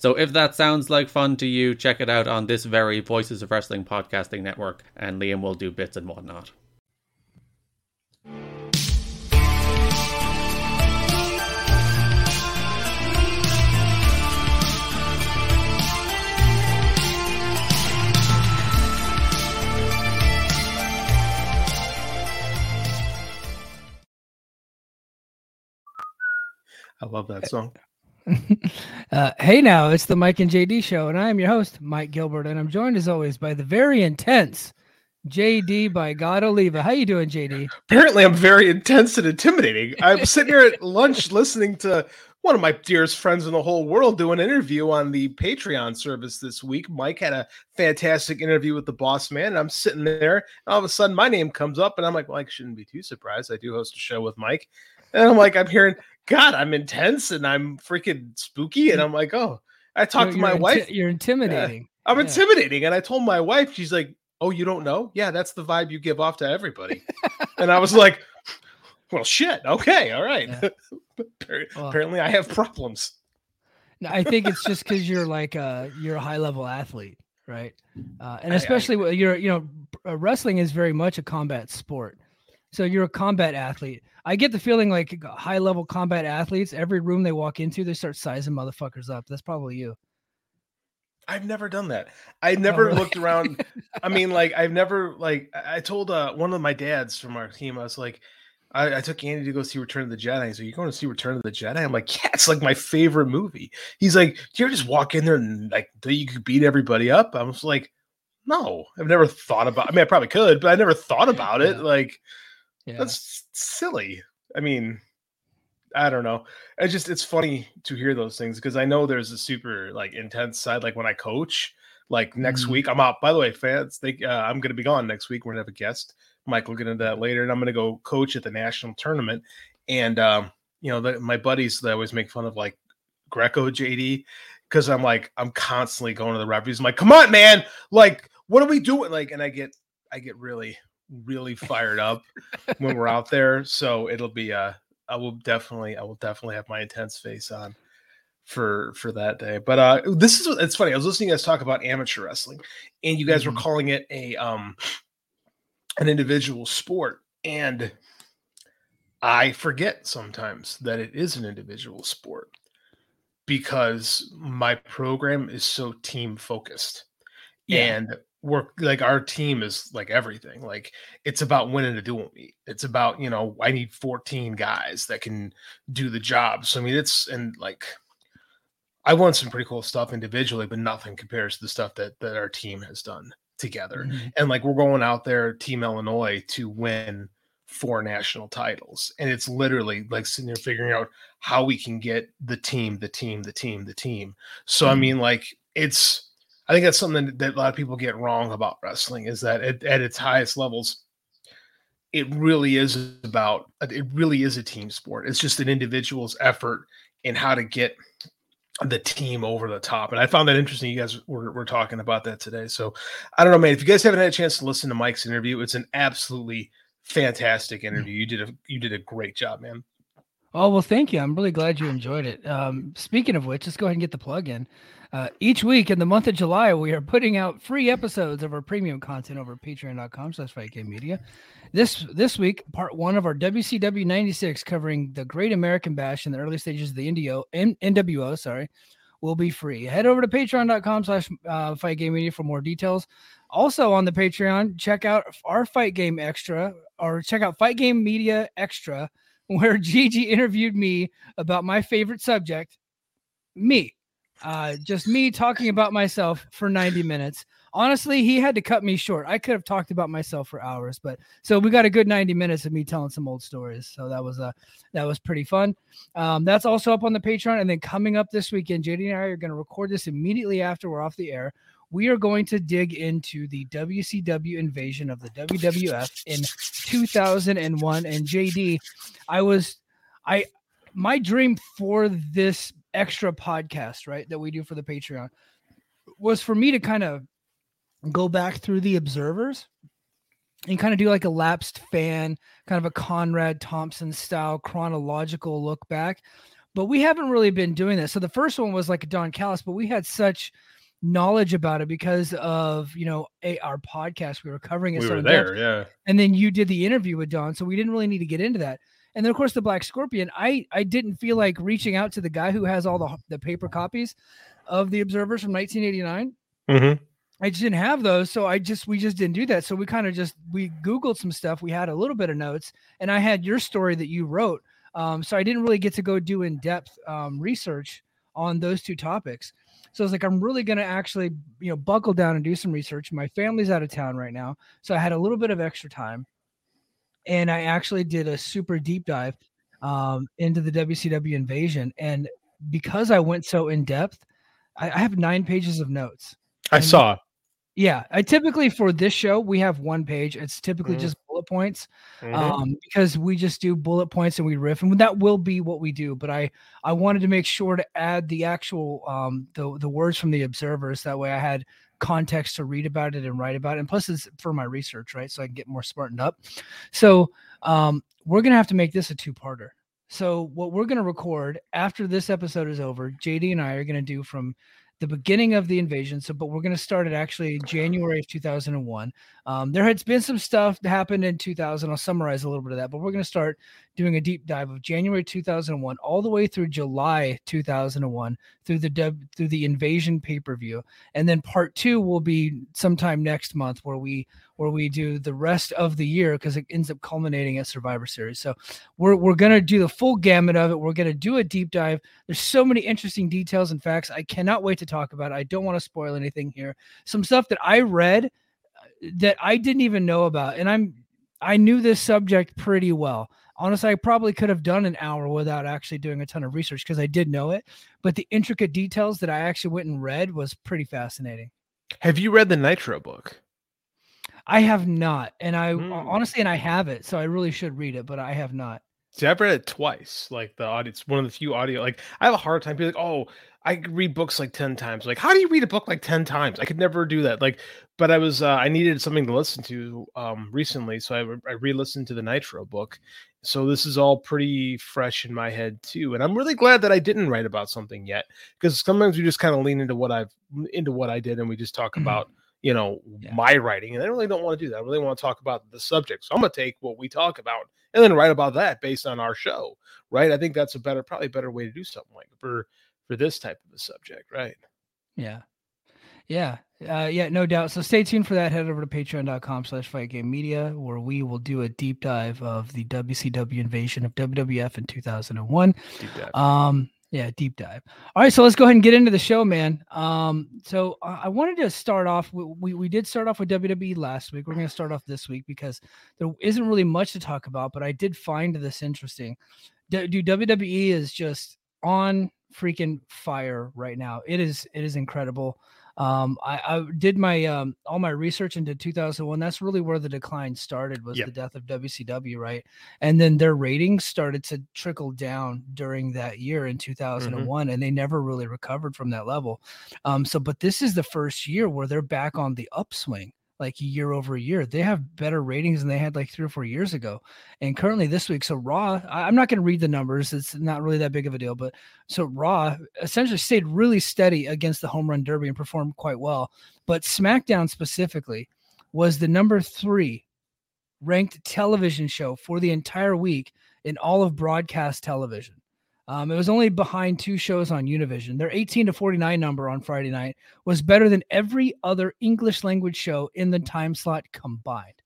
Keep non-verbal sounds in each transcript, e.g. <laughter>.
So if that sounds like fun to you, check it out on this very Voices of Wrestling podcasting network, and Liam will do bits and whatnot. I love that song. <laughs> uh, hey now, it's the Mike and JD show, and I am your host, Mike Gilbert, and I'm joined as always by the very intense JD by God Oliva. How you doing, JD? Apparently, I'm very intense and intimidating. I'm <laughs> sitting here at lunch listening to one of my dearest friends in the whole world do an interview on the Patreon service this week. Mike had a fantastic interview with the boss man, and I'm sitting there, and all of a sudden my name comes up, and I'm like, well, I shouldn't be too surprised. I do host a show with Mike. And I'm like, I'm hearing, God, I'm intense and I'm freaking spooky. And I'm like, oh, I talked You're- to my inti- wife. You're intimidating. <laughs> I'm Yeah. intimidating. And I told my wife, she's like, oh, you don't know? Yeah, that's the vibe you give off to everybody. and I was like, well, shit. Okay. All right. Yeah. <laughs> Appar- Well- Apparently, I have problems. No, I think it's just because you're like a you're a high level athlete, right? Uh, and I- I especially you're you know uh, wrestling is very much a combat sport, so you're a combat athlete. I get the feeling like high level combat athletes, every room they walk into, they start sizing motherfuckers up. That's probably you. I've never done that. I never really? looked around. I mean, <laughs> like, I've never like. I told uh, one of my dads from our team. I was like, I, I took Andy to go see Return of the Jedi. He's like, "You going to see Return of the Jedi?" I'm like, "Yeah, it's like my favorite movie." He's like, "Do you ever just walk in there and like you could beat everybody up?" I was like, "No, I've never thought about. I mean, I probably could, but I never thought about it. Like, Yeah. that's silly. I mean, I don't know. It's just it's funny to hear those things because I know there's a super like intense side. Like when I coach, like next Mhm. week I'm out. By the way, fans, they, uh, I'm going to be gone next week. We're gonna have a guest. Mike will get into that later, and I'm gonna go coach at the national tournament. And um, you know, the, my buddies that always make fun of like Greco JD because I'm like I'm constantly going to the referees. I'm like, come on, man! Like, what are we doing? Like, and I get I get really really fired <laughs> up when we're out there. So it'll be uh I will definitely I will definitely have my intense face on for for that day. But uh this is it's funny. I was listening to you guys talk about amateur wrestling and you guys Mhm. were calling it a um an individual sport and I forget sometimes that it is an individual sport because my program is so team focused Yeah. and we're like our team is like everything like it's about winning a dual meet it's about you know i need 14 guys that can do the job so i mean it's and like i won some pretty cool stuff individually but nothing compares to the stuff that that our team has done together Mhm. and like we're going out there team illinois to win four national titles and it's literally like sitting there figuring out how we can get the team the team the team the team so i Mhm. mean like it's i think that's something that a lot of people get wrong about wrestling is that at, at its highest levels it really is about it really is a team sport it's just an individual's effort in how to get the team over the top. And I found that interesting. You guys were, were talking about that today. So I don't know, man. If you guys haven't had a chance to listen to Mike's interview, it's an absolutely fantastic interview. Mm-hmm. You did a you did a great job, man. Oh well, thank you. I'm really glad you enjoyed it. Um, speaking of which, let's go ahead and get the plug in. Uh, each week in the month of July, we are putting out free episodes of our premium content over at patreon.com slash Media. This this week, part one of our WCW 96 covering the Great American Bash in the early stages of the NDO, N- NWO, sorry, will be free. Head over to patreon.com slash uh, Fight Game Media for more details. Also on the Patreon, check out our Fight Game Extra or check out Fight Game Media Extra <laughs> where Gigi interviewed me about my favorite subject, me. Uh, just me talking about myself for 90 minutes. Honestly, he had to cut me short. I could have talked about myself for hours, but so we got a good 90 minutes of me telling some old stories. So that was a that was pretty fun. Um, that's also up on the Patreon. And then coming up this weekend, JD and I are going to record this immediately after we're off the air. We are going to dig into the WCW invasion of the WWF in 2001. And JD, I was, I, my dream for this extra podcast, right, that we do for the Patreon was for me to kind of go back through the observers and kind of do like a lapsed fan, kind of a Conrad Thompson style chronological look back. But we haven't really been doing that. So the first one was like Don Callis, but we had such knowledge about it because of you know a, our podcast. We were covering it. We so were there, depth. yeah. and then you did the interview with Don, so we didn't really need to get into that. And then of course the Black Scorpion, I I didn't feel like reaching out to the guy who has all the the paper copies of the Observers from 1989. Mm-hmm. I just didn't have those, so I just we just didn't do that. So we kind of just we googled some stuff. We had a little bit of notes, and I had your story that you wrote. Um, so I didn't really get to go do in depth um, research on those two topics. So I was like, I'm really gonna actually you know buckle down and do some research. My family's out of town right now, so I had a little bit of extra time, and I actually did a super deep dive um, into the WCW invasion. And because I went so in depth, I, I have nine pages of notes. I And- saw. Yeah, I typically for this show we have one page. It's typically Mhm. just bullet points, Mhm. um, because we just do bullet points and we riff, and that will be what we do. But I I wanted to make sure to add the actual um the the words from the observers. That way, I had context to read about it and write about it, and plus it's for my research, right? So I can get more smartened up. So um, we're gonna have to make this a two parter. So what we're gonna record after this episode is over, JD and I are gonna do from the beginning of the invasion. So, but we're going to start it actually January of 2001. Um, there had been some stuff that happened in 2000. I'll summarize a little bit of that, but we're going to start doing a deep dive of January 2001 all the way through July 2001 through the through the invasion pay per view, and then part two will be sometime next month where we where we do the rest of the year because it ends up culminating at Survivor Series. So we're we're gonna do the full gamut of it. We're gonna do a deep dive. There's so many interesting details and facts. I cannot wait to talk about it. I don't want to spoil anything here. Some stuff that I read uh, that I didn't even know about, and I'm I knew this subject pretty well. Honestly, I probably could have done an hour without actually doing a ton of research because I did know it. But the intricate details that I actually went and read was pretty fascinating. Have you read the Nitro book? I have not, and I Hmm. honestly, and I have it, so I really should read it, but I have not. See, I've read it twice. Like the audio, it's one of the few audio. Like I have a hard time being like, oh, I read books like ten times. Like, how do you read a book like ten times? I could never do that. Like, but I was, uh, I needed something to listen to um recently, so I, re- I re-listened to the Nitro book. So this is all pretty fresh in my head too, and I'm really glad that I didn't write about something yet, because sometimes we just kind of lean into what I've into what I did, and we just talk Mhm. about you know Yeah. my writing, and I really don't want to do that. I really want to talk about the subject. So I'm gonna take what we talk about and then write about that based on our show right i think that's a better probably a better way to do something like for for this type of a subject right Yeah. Yeah. Uh, yeah, no doubt. So stay tuned for that. Head over to patreon.com slash fight game media, where we will do a deep dive of the WCW invasion of WWF in 2001. Deep dive. Um, yeah, deep dive. All right, so let's go ahead and get into the show, man. Um, so I wanted to start off. We, we we did start off with WWE last week. We're going to start off this week because there isn't really much to talk about, but I did find this interesting. D- Dude, WWE is just on freaking fire right now. It is it is incredible. Um, I, I did my um all my research into 2001. That's really where the decline started was Yep. the death of WCW, right? And then their ratings started to trickle down during that year in 2001, and they never really recovered from that level. Um, so but this is the first year where they're back on the upswing, like year over year. They have better ratings than they had like three or four years ago. And currently this week, so Raw, I- I'm not going to read the numbers. It's not really that big of a deal, but so Raw essentially stayed really steady against the home run derby and performed quite well. But SmackDown specifically was the number three ranked television show for the entire week in all of broadcast television. Um, it was only behind two shows on Univision. Their 18 to 49 number on Friday night was better than every other English language show in the time slot combined.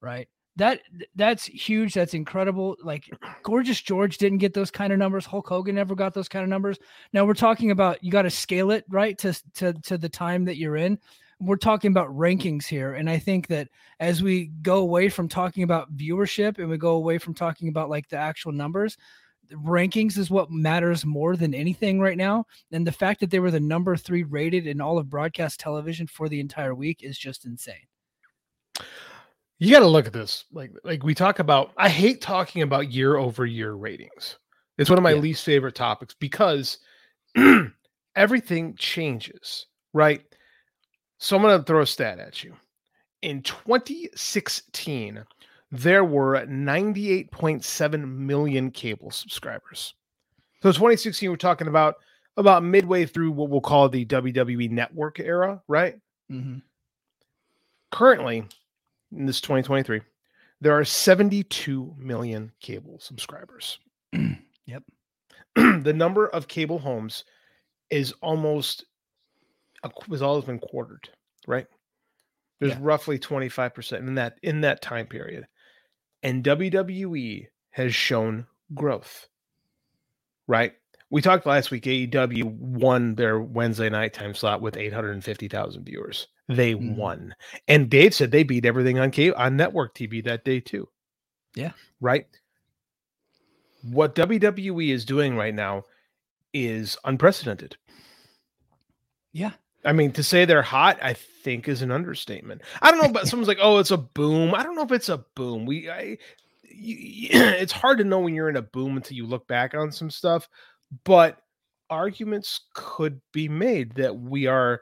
Right? That that's huge. That's incredible. Like Gorgeous George didn't get those kind of numbers. Hulk Hogan never got those kind of numbers. Now we're talking about you got to scale it right to to to the time that you're in. We're talking about rankings here, and I think that as we go away from talking about viewership and we go away from talking about like the actual numbers, rankings is what matters more than anything right now. And the fact that they were the number three rated in all of broadcast television for the entire week is just insane. You got to look at this. Like, like we talk about. I hate talking about year over year ratings. It's one of my Yeah. least favorite topics because <clears throat> everything changes, right? So I'm going to throw a stat at you. In 2016, there were 98.7 million cable subscribers. So 2016, we're talking about about midway through what we'll call the WWE network era, right? Mm-hmm. Currently, in this 2023, there are 72 million cable subscribers. <clears throat> Yep. <clears throat> the number of cable homes is almost has always been quartered, right? There's Yeah. roughly 25% in that in that time period. And WWE has shown growth. Right? We talked last week AEW won their Wednesday night time slot with 850,000 viewers. They Mhm. won. And Dave said they beat everything on cable on network TV that day too. Yeah. Right? What WWE is doing right now is unprecedented. Yeah. I mean, to say they're hot, I think is an understatement. I don't know, but <laughs> someone's like, "Oh, it's a boom." I don't know if it's a boom. We, I, y- y- <clears throat> it's hard to know when you're in a boom until you look back on some stuff. But arguments could be made that we are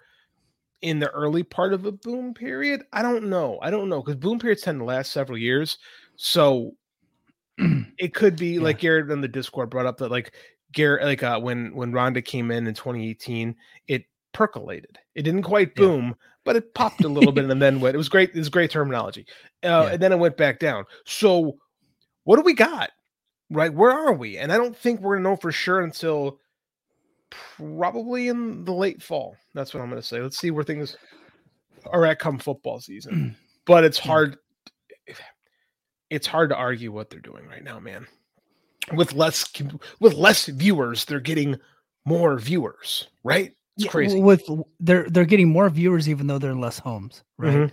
in the early part of a boom period. I don't know. I don't know because boom periods tend to last several years. So <clears throat> it could be Yeah. like Garrett on the Discord brought up that like Garrett, like uh, when when Ronda came in in 2018, it percolated. It didn't quite Yeah. boom, but it popped a little bit <laughs> and then went. It was great. It was great terminology. Uh, Yeah. And then it went back down. So what do we got? Right? Where are we? And I don't think we're gonna know for sure until probably in the late fall. That's what I'm gonna say. Let's see where things are at come football season. <clears throat> But it's hard. It's hard to argue what they're doing right now, man. With less with less viewers, they're getting more viewers, right? It's crazy. With they're they're getting more viewers even though they're in less homes, right? Mhm.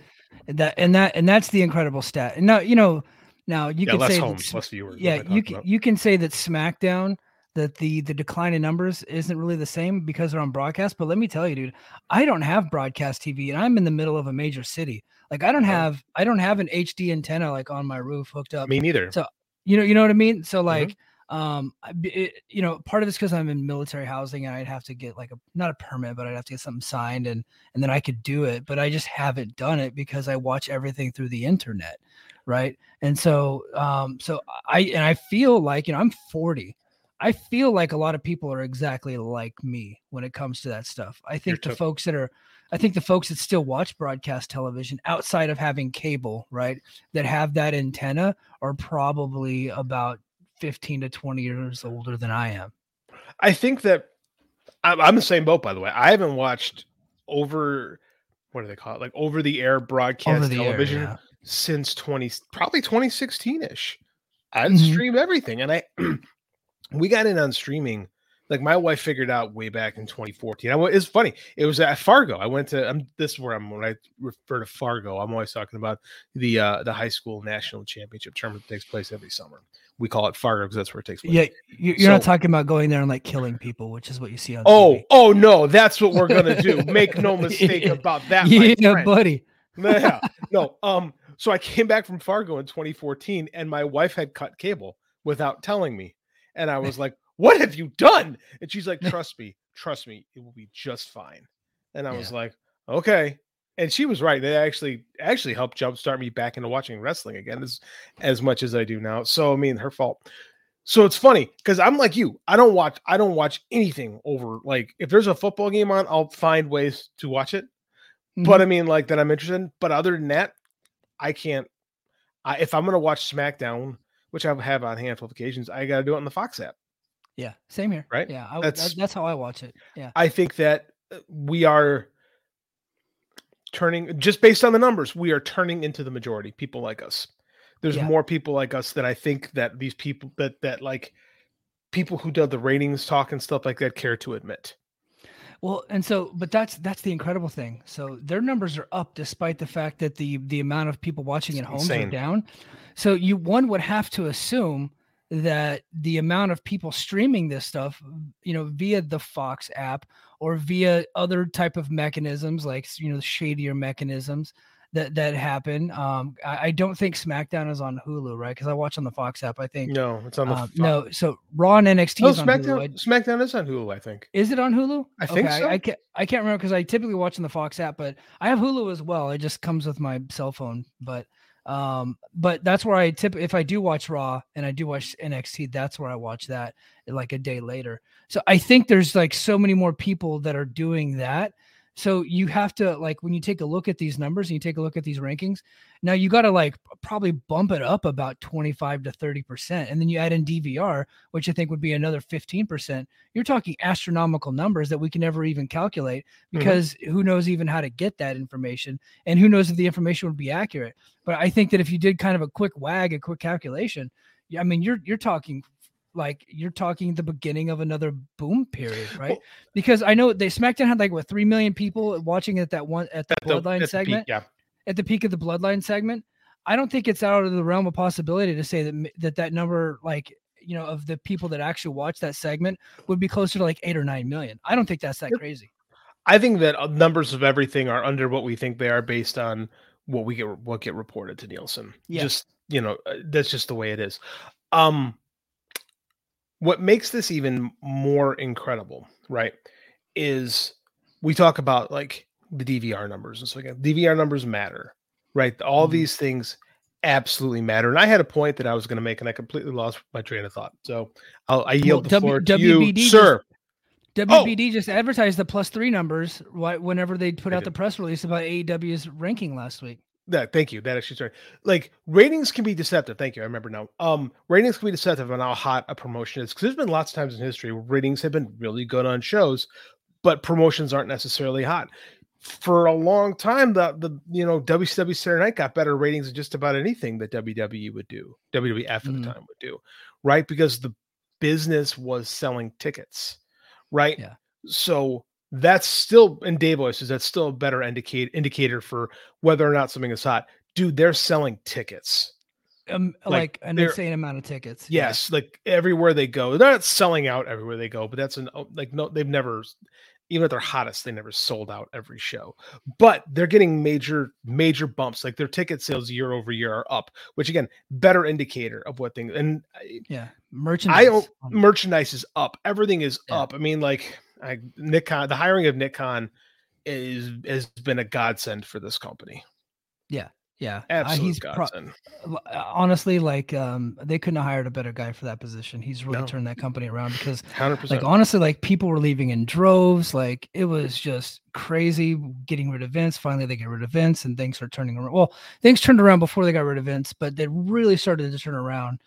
And that and that and that's the incredible stat. And now you know now you yeah, can less say that homes, less viewers. yeah you can about? you can say that SmackDown that the the decline in numbers isn't really the same because they're on broadcast. But let me tell you, dude, I don't have broadcast TV and I'm in the middle of a major city. Like I don't have I don't have an HD antenna like on my roof hooked up. Me neither. So- you know you know what I mean. Mm-hmm. So like um it, you know part of it's because i'm in military housing and i'd have to get like a not a permit but i'd have to get something signed and and then i could do it but i just haven't done it because i watch everything through the internet right? And so um so i and i feel like you know i'm 40 i feel like a lot of people are exactly like me when it comes to that stuff. I think the took- folks that are i think the folks that still watch broadcast television outside of having cable right that have that antenna are probably about 15 to 20 years older than I am. I think that I'm, I'm the same boat, by the way. I haven't watched over what do they call it? Like over the air broadcast the air, television yeah. since 20 probably 2016 ish. I Mhm. streamed everything and I <clears throat> we got in on streaming. Like my wife figured out way back in 2014. I, it's funny. It was at Fargo. I went to. I'm this is where I'm when I refer to Fargo. I'm always talking about the uh the high school national championship tournament that takes place every summer. We call it Fargo because that's where it takes place. Yeah, you- you're not talking about going there and like killing people, which is what you see on Oh, TV. oh no, that's what we're gonna do. Make no <laughs> mistake about that. yeah, buddy. <laughs> yeah, no. Um, so I came back from Fargo in 2014, and my wife had cut cable without telling me, and I was like, "What have you done?" And she's like, "Trust me, trust me, it will be just fine." And I was like, "Okay." And she was right. They actually actually helped jumpstart me back into watching wrestling again as as much as I do now. So I mean, her fault. So it's funny because I'm like you. I don't watch. I don't watch anything over like if there's a football game on, I'll find ways to watch it Mm-hmm. but I mean, like that I'm interested in. But other than that, I can't. I, if I'm gonna watch SmackDown, which I have on a handful of occasions, I got to do it on the Fox app. yeah, same here. Right? Yeah, I, That's- that's that's how I watch it. Yeah, I think that uh, we are turning just based on the numbers, we are turning into the majority. People like us. There's Yeah. more people like us that I think that these people that that like people who do the ratings talk and stuff like that care to admit. Well, and so, but that's that's the incredible thing. So their numbers are up despite the fact that the the amount of people watching at It's insane. are down. So you one would have to assume that the amount of people streaming this stuff, you know, via the Fox app or via other type of mechanisms like you know shadier mechanisms that that happen. Um, I, I don't think SmackDown is on Hulu, right? Because I watch on the Fox app. I think No, it's on the um, Fo- no. So Raw and NXT No, is on Hulu. SmackDown. I- SmackDown is on Hulu, I think. is it on Hulu? I think okay, so. I, I can't. I can't remember because I typically watch on the Fox app, but I have Hulu as well. It just comes with my cell phone. But um, but that's where I tip. If I do watch Raw and I do watch NXT, that's where I watch that like a day later. So I think there's like so many more people that are doing that. So you have to like when you take a look at these numbers and you take a look at these rankings, now you got to like probably bump it up about 25 to 30%. And then you add in DVR, which I think would be another 15%. You're talking astronomical numbers that we can never even calculate mm-hmm. because who knows even how to get that information and who knows if the information would be accurate. But I think that if you did kind of a quick wag, a quick calculation, yeah, I mean, you're you're talking like you're talking the beginning of another boom period, right? Well- because I know they SmackDown had like what three million people watching at that one at the At the- Bloodline at the peak, segment yeah. at the peak of the Bloodline segment. I don't think it's out of the realm of possibility to say that that that number, like you know, of the people that actually watch that segment would be closer to like eight or nine million. I don't think that's that crazy. I think that uh, numbers of everything are under what we think they are based on what we get what get reported to Nielsen. Yeah. Just you know, uh, that's just the way it is. Um, what makes this even more incredible, right, is we talk about like the DVR numbers and so again, DVR numbers matter, right? All Mhm. these things absolutely matter. And I had a point that I was going to make, and I completely lost my train of thought. So I'll, I yield the W- floor to WBD you, just- sir. WBD just advertised the plus three numbers whenever they put They out the press release about AEW's ranking last week. That thank you that actually sorry like ratings can be deceptive thank you i remember now um ratings can be deceptive on how hot a promotion is because there's been lots of times in history where ratings have been really good on shows but promotions aren't necessarily hot for a long time the the you know wcw saturday night got better ratings than just about anything that wwe would do wwf at Mhm. the time would do right because the business was selling tickets right Yeah. so that's still in day voices. That's still a better indicate indicator for whether or not something is hot. Dude, they're selling tickets. Um, Like, like, an insane amount of tickets. Yeah. Yes, like everywhere they go, they're not selling out everywhere they go. But that's an oh, like no, they've never, even at their hottest, they never sold out every show. But they're getting major major bumps. Like their ticket sales year over year are up, which again, better indicator of what things. And Yeah. Merchandise. I don't merchandise is up. Everything is Yeah. up. I mean, like I Nick the hiring of Nick Khan is has been a godsend for this company. yeah. uh, Absolute he's godsend. uh, honestly like um they couldn't have hired a better guy for that position. He's really No. turned that company around because 100%. like honestly like people were leaving in droves like it was just crazy getting rid of vince finally they get rid of vince and things are turning around well things turned around before they got rid of vince but they really started to turn around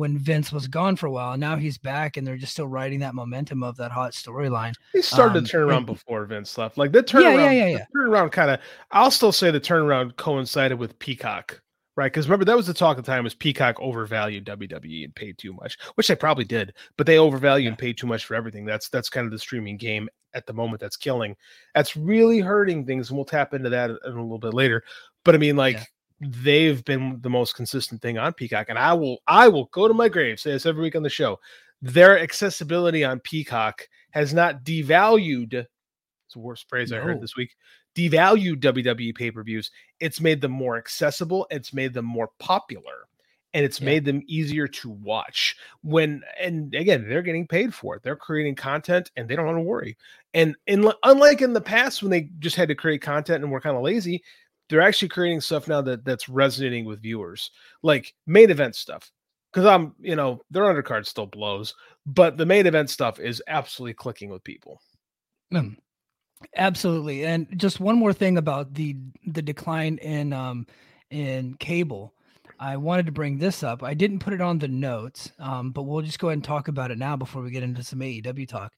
when vince was gone for a while now he's back and they're just still riding that momentum of that hot storyline He started um, to turn around and- before Vince left. Like the Yeah, turnaround, yeah, yeah, the yeah. turnaround kind of. I'll still say the turnaround coincided with Peacock, right? Because remember that was the talk at the time was Peacock overvalued WWE and paid too much, which they probably did, but they overvalue and paid too much for everything. That's that's kind of the streaming game at the moment that's killing. That's really hurting things, and we'll tap into that in a little bit later. But I mean, like. Yeah. They've been the most consistent thing on Peacock, and I will I will go to my grave, say this every week on the show. Their accessibility on Peacock has not devalued. It's the worst phrase I heard this week. Devalued WWE pay per views. It's made them more accessible. It's made them more popular, and it's Yeah. made them easier to watch. When and again, they're getting paid for it. They're creating content, and they don't want to worry. And in unlike in the past when they just had to create content and were kind of lazy, they're actually creating stuff now that that's resonating with viewers, like main event stuff. Because I'm, you know, their undercard still blows, but the main event stuff is absolutely clicking with people. Mm. Absolutely. And just one more thing about the the decline in um in cable. I wanted to bring this up. I didn't put it on the notes, um, but we'll just go ahead and talk about it now before we get into some AEW talk.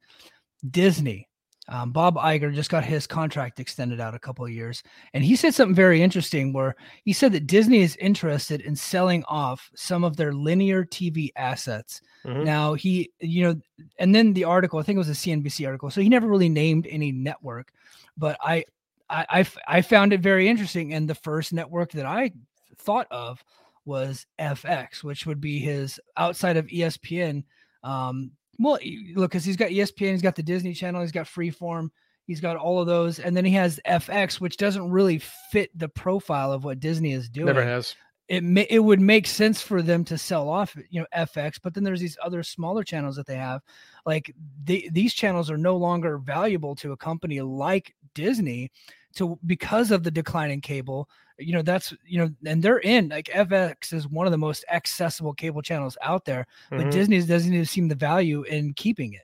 Disney. Um, Bob Iger just got his contract extended out a couple of years, and he said something very interesting where he said that Disney is interested in selling off some of their linear TV assets Mhm. now he, you know, and then the article, I think it was a CNBC article. So he never really named any network, but I, I, I found it very interesting. And the first network that I thought of was FX, which would be his outside of ESPN. Um, well, look, because he's got ESPN, he's got the Disney Channel, he's got Freeform, he's got all of those, and then he has FX, which doesn't really fit the profile of what Disney is doing Never has. it ma- it would make sense for them to sell off you know FX but then there's these other smaller channels that they have like they, these channels are no longer valuable to a company like Disney to because of the decline in cable you know that's you know and they're in like FX is one of the most accessible cable channels out there but Mhm. Disney doesn't even seem the value in keeping it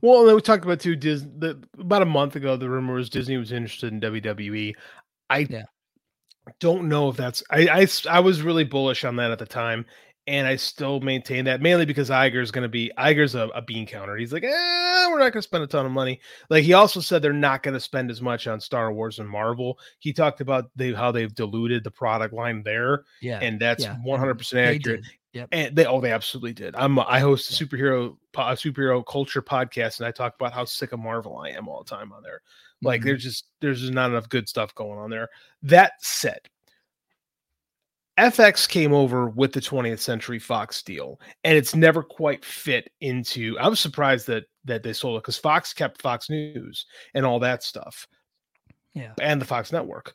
Well, and then we talked about too. Disney the, about a month ago, the rumor was Disney was interested in WWE. I Yeah. don't know if that's. I I was really bullish on that at the time, and I still maintain that mainly because Iger's going to be Iger's a, a bean counter. He's like, eh, we're not going to spend a ton of money. Like he also said, they're not going to spend as much on Star Wars and Marvel. He talked about they how they've diluted the product line there, yeah and that's one hundred percent accurate. Yep. And they oh they absolutely did. I'm I host a superhero po- superhero culture podcast and I talk about how sick of Marvel I am all the time on there. Like Mhm. there's just there's just not enough good stuff going on there. That said, FX came over with the 20th Century Fox deal, and it's never quite fit into. I was surprised that that they sold it because Fox kept Fox News and all that stuff yeah and the Fox network.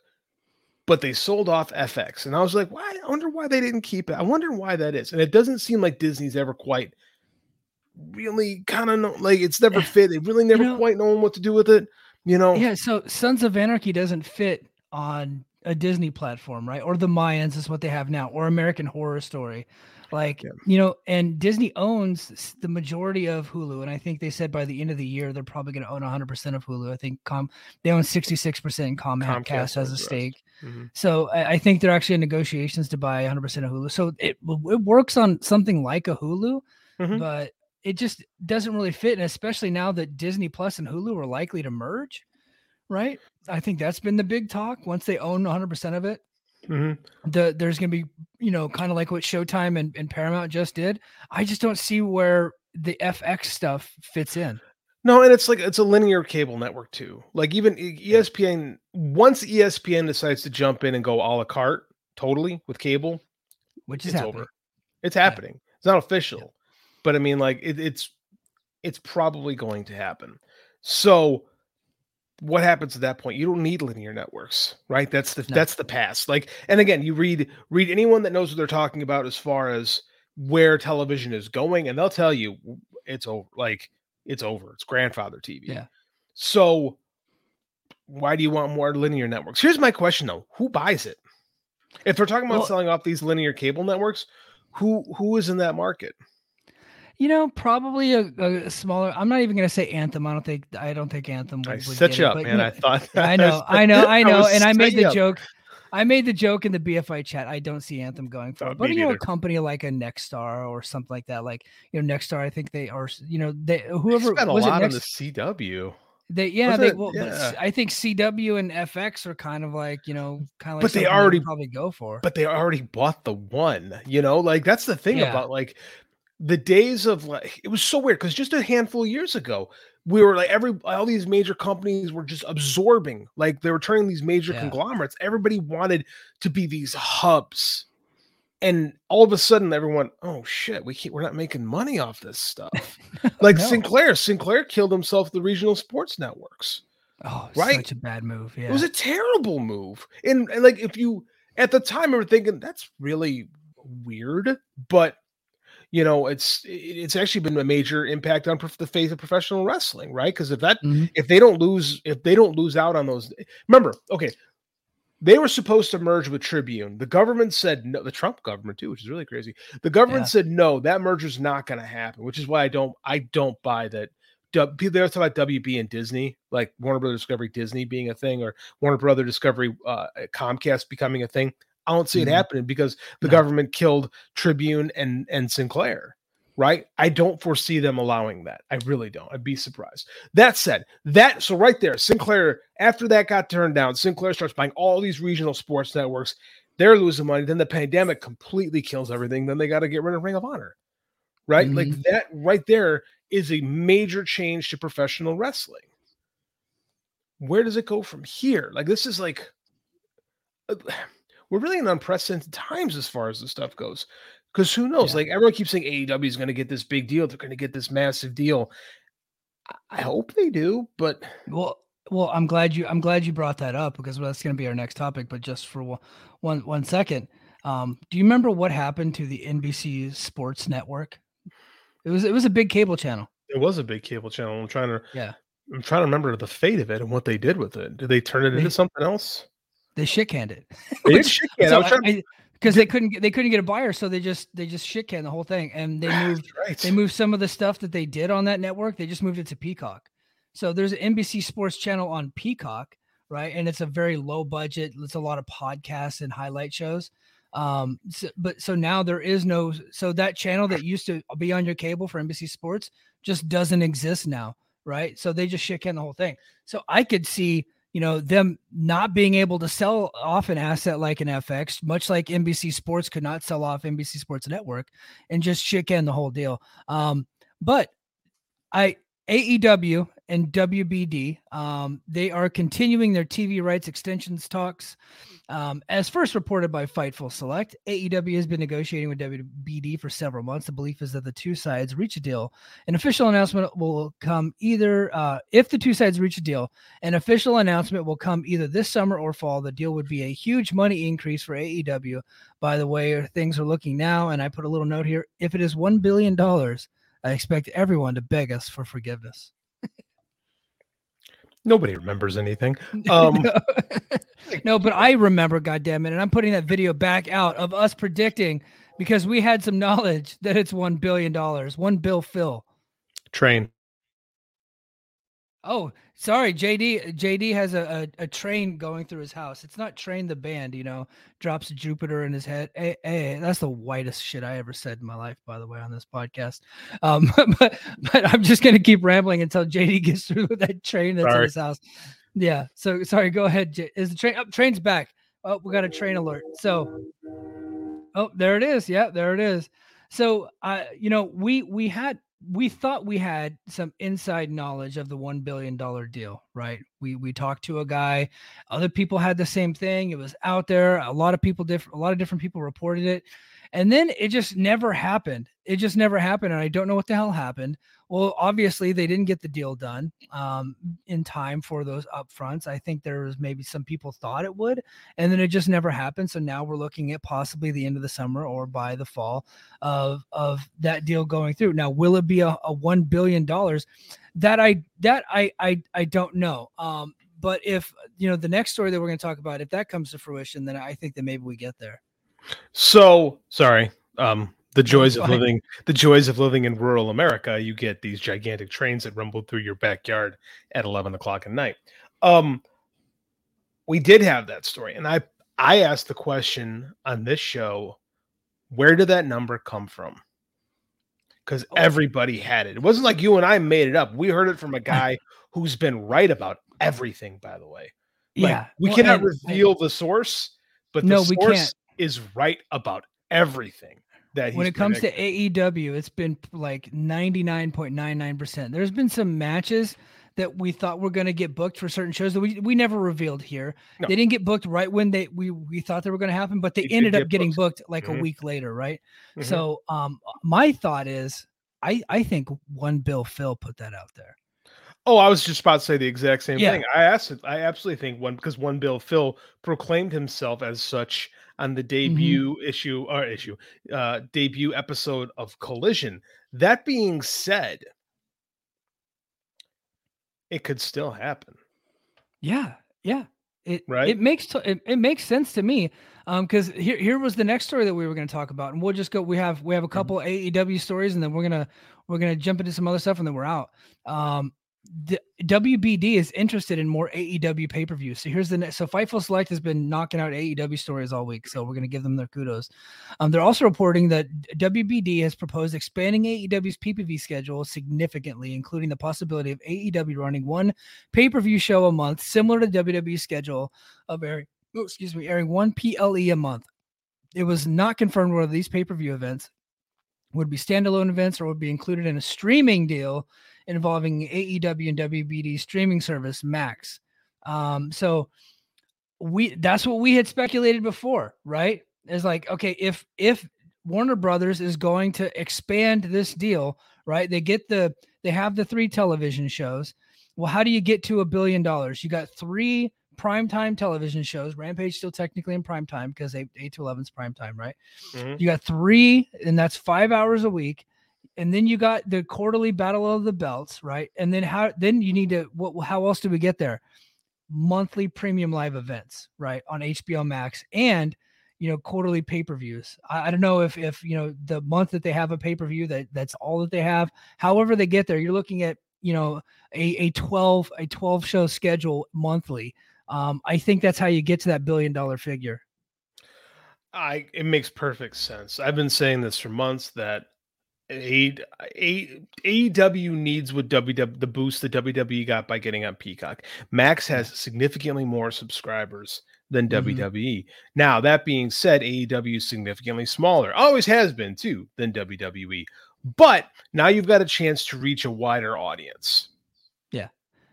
But they sold off FX. And I was like, why? I wonder why they didn't keep it. I wonder why that is. And it doesn't seem like Disney's ever quite really kind of know like it's never eh, fit. They really never know- quite known what to do with it. You know? Yeah, so Sons of Anarchy doesn't fit on a Disney platform, right? Or the Mayans is what they have now, or American Horror Story. Like, Yeah. you know, and Disney owns the majority of Hulu. And I think they said by the end of the year, they're probably going to own 100% of Hulu. I think Com they own 66% and Comcast, Comcast has a stake. Mhm. So I, I think they're actually in negotiations to buy 100% of Hulu. So it, it works on something like a Hulu, Mhm. but it just doesn't really fit. And especially now that Disney Plus and Hulu are likely to merge, right? I think that's been the big talk. Once they own 100% of it, Mhm. the there's going to be, you know, kind of like what Showtime and, and Paramount just did. I just don't see where the FX stuff fits in. No, and it's like it's a linear cable network too. Like even ESPN, once ESPN decides to jump in and go a la carte totally with cable, Which is happening. over. It's happening. It's not official, but I mean, like it, it's it's probably going to happen. So, what happens at that point? You don't need linear networks, right? That's the No. that's the past. Like, and again, you read read anyone that knows what they're talking about as far as where television is going, and they'll tell you it's over. Like it's over. It's grandfather TV. Yeah. So, why do you want more linear networks? Here's my question though: Who buys it? If they're talking about Well- selling off these linear cable networks, who who is in that market? You know, probably a, a smaller. I'm not even going to say Anthem. I don't think. I don't think Anthem. Would, I would set you it, up, man. I thought. <laughs> <laughs> I know, I know, I know, was and I made the up. joke. I made the joke in the BFI chat. I don't see Anthem going for Uh, but you know, a company like a Nexstar or something like that, like you know, Nexstar. I think they are. You know, they They whoever spent a was lot it on the CW, They yeah, they it? well, Yeah. I think CW and FX are kind of like you know, kind of like But they already- probably go for. but they already bought the one. You know, like that's the thing Yeah. about like the days of like it was so weird because just a handful of years ago we were like every all these major companies were just absorbing like they were turning these major Yeah. conglomerates everybody wanted to be these hubs and all of a sudden everyone oh shit we can't we're not making money off this stuff <laughs> like No. sinclair sinclair killed himself the regional sports networks oh, right. such a bad move. Yeah, it was a terrible move and, and like if you at the time we were thinking that's really weird but you know it's it's actually been a major impact on prof- the face of professional wrestling right because if that Mhm. if they don't lose if they don't lose out on those remember okay they were supposed to merge with tribune the government said no the trump government too which is really crazy the government Yeah. said no that merger's not going to happen which is why i don't i don't buy that people they always talk about WB and Disney, like Warner Brother Discovery Disney being a thing, or Warner Brother Discovery uh, Comcast becoming a thing. I don't see Mhm. it happening because the No. government killed Tribune and and Sinclair. Right? I don't foresee them allowing that. I really don't. I'd be surprised. That said, that so right there, Sinclair. After that got turned down, Sinclair starts buying all these regional sports networks. They're losing money. Then the pandemic completely kills everything. Then they got to get rid of Ring of Honor. Right? Like that right there is a major change to professional wrestling. Where does it go from here? Like this is like uh, we're really in unprecedented times as far as the stuff goes. Because who knows? Yeah. Like everyone keeps saying AEW is going to get this big deal. They're going to get this massive deal. I- I hope they do, but Well, well, I'm glad you I'm glad you brought that up because that's going to be our next topic. But just for one one, one second, um, do you remember what happened to the NBC Sports Network? It was it was a big cable channel. it was a big cable channel. I'm trying to Yeah. I'm trying to remember the fate of it and what they did with it. Did they turn it They- into something else? They shit canned it. They did <laughs> shit can. I so was trying I- because they couldn't get, they couldn't get a buyer, so they just they just shit canned the whole thing, and they moved right. they moved some of the stuff that they did on that network. They just moved it to Peacock. So there's an NBC Sports channel on Peacock, right? And it's a very low budget. It's a lot of podcasts and highlight shows. Um, so, but so now there is no so that channel that used to be on your cable for NBC Sports just doesn't exist now, right? So they just shit can the whole thing. So I could see you know them not being able to sell off an asset like an FX, much like NBC Sports could not sell off NBC Sports Network, and just can the whole deal. Um, but I AEW and WBD, um, they are continuing their TV rights extensions talks. Um, as first reported by Fightful Select, AEW has been negotiating with WBD for several months. The belief is that the two sides reach a deal. An official announcement will come either uh, if the two sides reach a deal. An official announcement will come either this summer or fall. The deal would be a huge money increase for AEW. By the way, things are looking now, and I put a little note here: if it is one billion dollars, I expect everyone to beg us for forgiveness. Nobody remembers anything. <laughs> Um, <laughs> no, but I remember, goddamn it, and I'm putting that video back out of us predicting because we had some knowledge that it's one billion dollars, one bill Phil. train. Oh, sorry, JD. JD has a, a, a train going through his house. It's not train the band, you know. Drops Jupiter in his head. Hey, hey, that's the whitest shit I ever said in my life, by the way, on this podcast. Um, <laughs> but but I'm just gonna keep rambling until JD <laughs> gets through with that train that's in his house. Yeah. So sorry. Go ahead. J- Is the train? Oh, train's back. Oh, we got a train alert. So, oh, there it is. Yeah, there it is. So, uh, you know, we we had we thought we had some inside knowledge of the one billion dollar deal, right? We we talked to a guy. Other people had the same thing. It was out there. A lot of people different. A lot of different people reported it, and then it just never happened. It just never happened, and I don't know what the hell happened. Well, obviously they didn't get the deal done um, in time for those upfronts. I think there was maybe some people thought it would, and then it just never happened. So now we're looking at possibly the end of the summer or by the fall of of that deal going through. Now, will it be a, a one billion dollars? That I that I I I don't know. Um, but if you know the next story that we're going to talk about, if that comes to fruition, then I think that maybe we get there. So sorry. Um, the joys of living the joys of living in rural America. You get these gigantic trains that rumble through your backyard at eleven o'clock at night. Um, we did have that story, and I I asked the question on this show, where did that number come from? Because Oh. everybody had it. It wasn't like you and I made it up. We heard it from a <laughs> guy who's been right about everything. By the way, Like, yeah, we well, cannot and- and- reveal the source, but the No, we can't. Is right about everything that when it comes to. AEW, it's been like 99.99%. There's been some matches that we thought were going to get booked for certain shows that we, we never revealed here. No. They didn't get booked right when they we, we thought they were going to happen, but they, ended up get getting booked. booked like Mhm. a week later, right? Mhm. So um my thought is I I think one Bill Phil put that out there. Oh, I was just about to say the exact same Yeah. thing. I asked it. I absolutely think one because one Bill Phil proclaimed himself as such on the debut issue or issue uh debut episode of Collision. That being said, it could still happen. Yeah, yeah. It Right? it makes to, it, it makes sense to me. Um, because here here was the next story that we were going to talk about, and we'll just go. We have we have a couple AEW stories, and then we're gonna we're gonna jump into some other stuff, and then we're out. Um, the WBD is interested in more AEW pay per views. So here's the next. So Fightful Select has been knocking out AEW stories all week, so we're gonna give them their kudos. Um, they're also reporting that WBD has proposed expanding AEW's PPV schedule significantly, including the possibility of AEW running one pay per view show a month, similar to WWE's schedule of airing. oh, excuse me, airing one PLE a month. It was not confirmed whether these pay per view events would be standalone events or would be included in a streaming deal involving AEW and WBD streaming service Max. Um, so we that's what we had speculated before, right? Is like, okay, if if Warner Brothers is going to expand this deal, right? They get the they have the three television shows. Well, how do you get to a billion dollars? You got three primetime television shows. Rampage still technically in prime time because 8, 8 to 11 is prime time, right? Mhm. You got three, and that's five hours a week. And then you got the quarterly battle of the belts, right? And then how then you need to what how else do we get there? Monthly premium live events, right? On HBO Max and you know quarterly pay-per-views. I, I don't know if if you know the month that they have a pay-per-view that that's all that they have. However they get there, you're looking at you know a, a 12 a 12 show schedule monthly. Um, I think that's how you get to that billion dollar figure. I it makes perfect sense. I've been saying this for months that A, A, AEW needs what WW the boost that WWE got by getting on Peacock. Max has significantly more subscribers than Mhm. WWE. Now that being said, AEW is significantly smaller. Always has been too than WWE. But now you've got a chance to reach a wider audience. Yeah.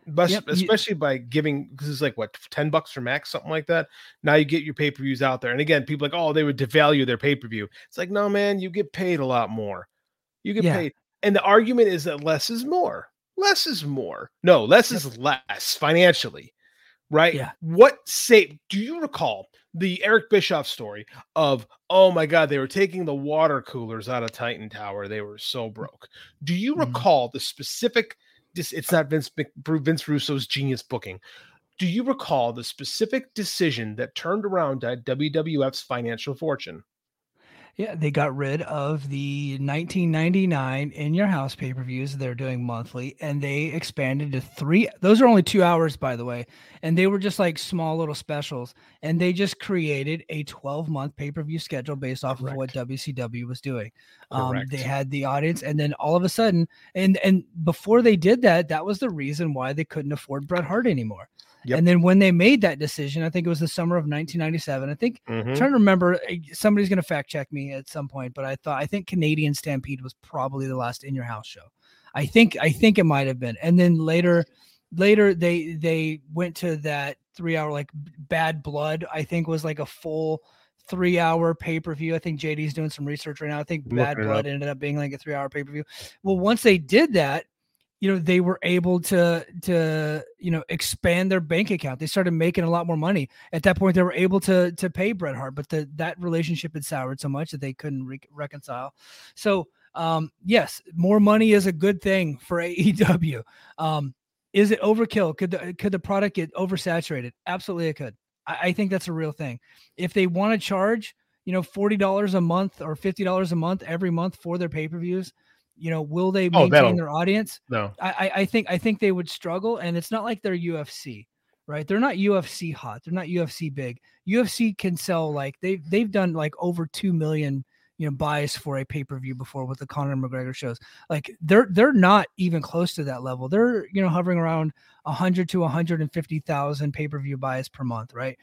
but Yep, you- especially by giving because it's like what 10 bucks for max something like that now you get your pay-per-views out there and again people like oh they would devalue their pay-per-view it's like no man you get paid a lot more you get Yeah. paid and the argument is that less is more less is more no less is less financially right Yeah. what say do you recall the eric bischoff story of oh my god they were taking the water coolers out of titan tower they were so broke do you Mhm. recall the specific it's not vince vince russo's genius booking do you recall the specific decision that turned around WWF's financial fortune? Yeah, they got rid of the 1999 in your house pay per views they're doing monthly, and they expanded to three. Those are only two hours, by the way, and they were just like small little specials. And they just created a 12 month pay per view schedule based off of what WCW was doing. Um, they had the audience, and then all of a sudden, and and before they did that, that was the reason why they couldn't afford Bret Hart anymore. Yep. And then when they made that decision, I think it was the summer of 1997. I think Mhm. I'm trying to remember. uh, Somebody's going to fact check me at some point, but I thought I think Canadian Stampede was probably the last in your house show. I think I think it might have been, and then later, later they they went to that three hour like Bad Blood. I think was like a full three hour pay per view. I think JD's doing some research right now. I think Bad Blood ended up being like a three hour pay per view. Well, once they did that, you know they were able to to you know expand their bank account. They started making a lot more money. At that point they were able to to pay bret hart but the, that relationship had soured so much that they couldn't re- reconcile. So um yes more money is a good thing for aew um is it overkill? Could the could the product get oversaturated? Absolutely it could. I, I think that's a real thing. If they want to charge you know $40 a month or $50 a month every month for their pay-per-views you know will they Oh, maintain their audience No. I, I I think I think they would struggle, and it's not like they're UFC, right? They're not UFC hot. They're not UFC big. UFC can sell like they've they've done like over two million you know buys for a pay per view before with the Conor McGregor shows. Like they're they're not even close to that level. They're you know hovering around hundred to one hundred and fifty thousand pay per view buys per month, right?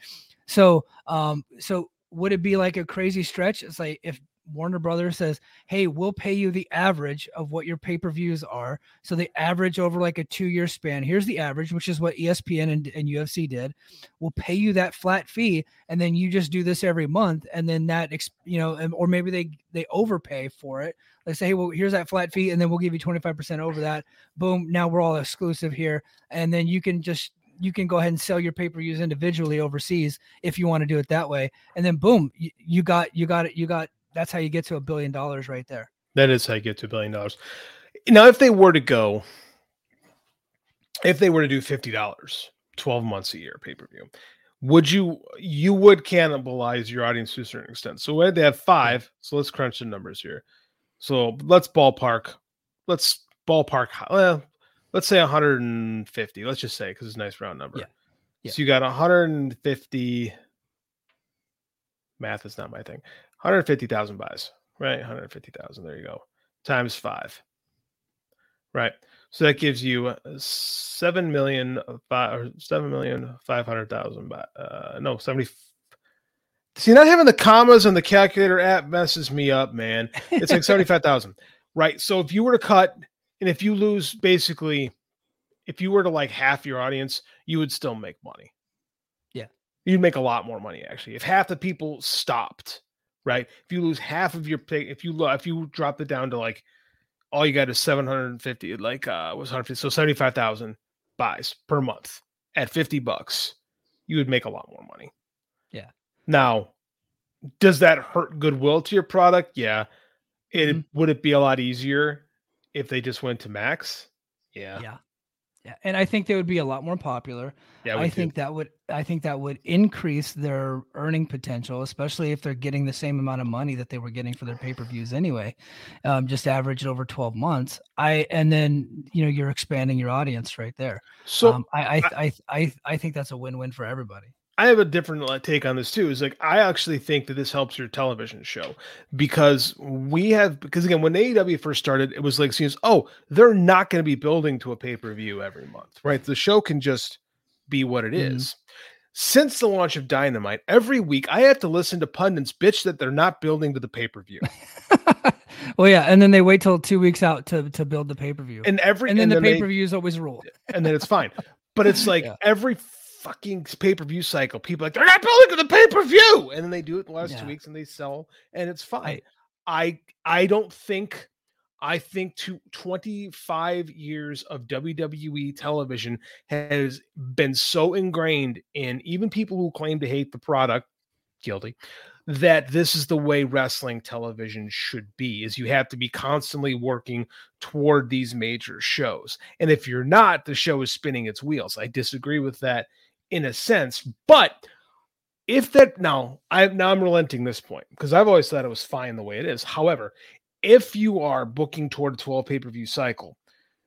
So um so would it be like a crazy stretch? It's like if Warner Brothers says, "Hey, we'll pay you the average of what your pay-per-views are." So they average over like a two-year span. Here's the average, which is what ESPN and, and UFC did. We'll pay you that flat fee, and then you just do this every month, and then that, you know, or maybe they they overpay for it. They say, "Hey, well, here's that flat fee, and then we'll give you 25% over that." Boom! Now we're all exclusive here, and then you can just you can go ahead and sell your pay-per-views individually overseas if you want to do it that way, and then boom, you, you got you got it, you got. That's how you get to a billion dollars right there. That is how you get to a billion dollars. Now, if they were to go, if they were to do fifty dollars, twelve months a year pay per view, would you you would cannibalize your audience to a certain extent? So they have five. So let's crunch the numbers here. So let's ballpark. Let's ballpark. Well, let's say 150. Let's just say because it's a nice round number. Yeah. Yeah. So you got 150. Math is not my thing. 150,000 buys, right? 150,000. There you go. Times five. Right. So that gives you uh, seven million five or seven million five hundred thousand. By uh, no seventy. See, not having the commas on the calculator app messes me up, man. It's like <laughs> seventy five thousand, right? So if you were to cut, and if you lose, basically, if you were to like half your audience, you would still make money. Yeah. You'd make a lot more money actually if half the people stopped. Right? If you lose half of your pay, if you if you drop it down to like all you got is 750, like uh was 150, so 75,000 buys per month at 50 bucks, you would make a lot more money. Yeah. Now, does that hurt goodwill to your product? Yeah. It Mhm. would it be a lot easier if they just went to max? Yeah. Yeah. Yeah. And I think they would be a lot more popular. Yeah. I think that would I think that would increase their earning potential, especially if they're getting the same amount of money that they were getting for their pay-per-views anyway. Um, just average it over 12 months. I and then you know you're expanding your audience right there. so. um, I, I I I I think that's a win-win for everybody. I have a different take on this too. Is like I actually think that this helps your television show because we have because again when AEW first started, it was like seems oh they're not going to be building to a pay per view every month, right? The show can just be what it is. Mhm. Since the launch of Dynamite, every week I have to listen to pundits bitch that they're not building to the pay per view, <laughs> well, yeah, and then they wait till two weeks out to to build the pay-per-view, and every and then the pay per view is always rule. and then it's fine. But it's <laughs> like Yeah. every fucking pay per view cycle, people are like they're not building the pay per view, and then they do it the last two weeks and they sell, and it's fine. I I don't think I think to 25 years of WWE television has been so ingrained in even people who claim to hate the product, guilty, that this is the way wrestling television should be is you have to be constantly working toward these major shows. And if you're not, the show is spinning its wheels. I disagree with that in a sense, but if that now I now I'm relenting this point because I've always thought it was fine the way it is. However, if you are booking toward a 12 pay-per-view cycle,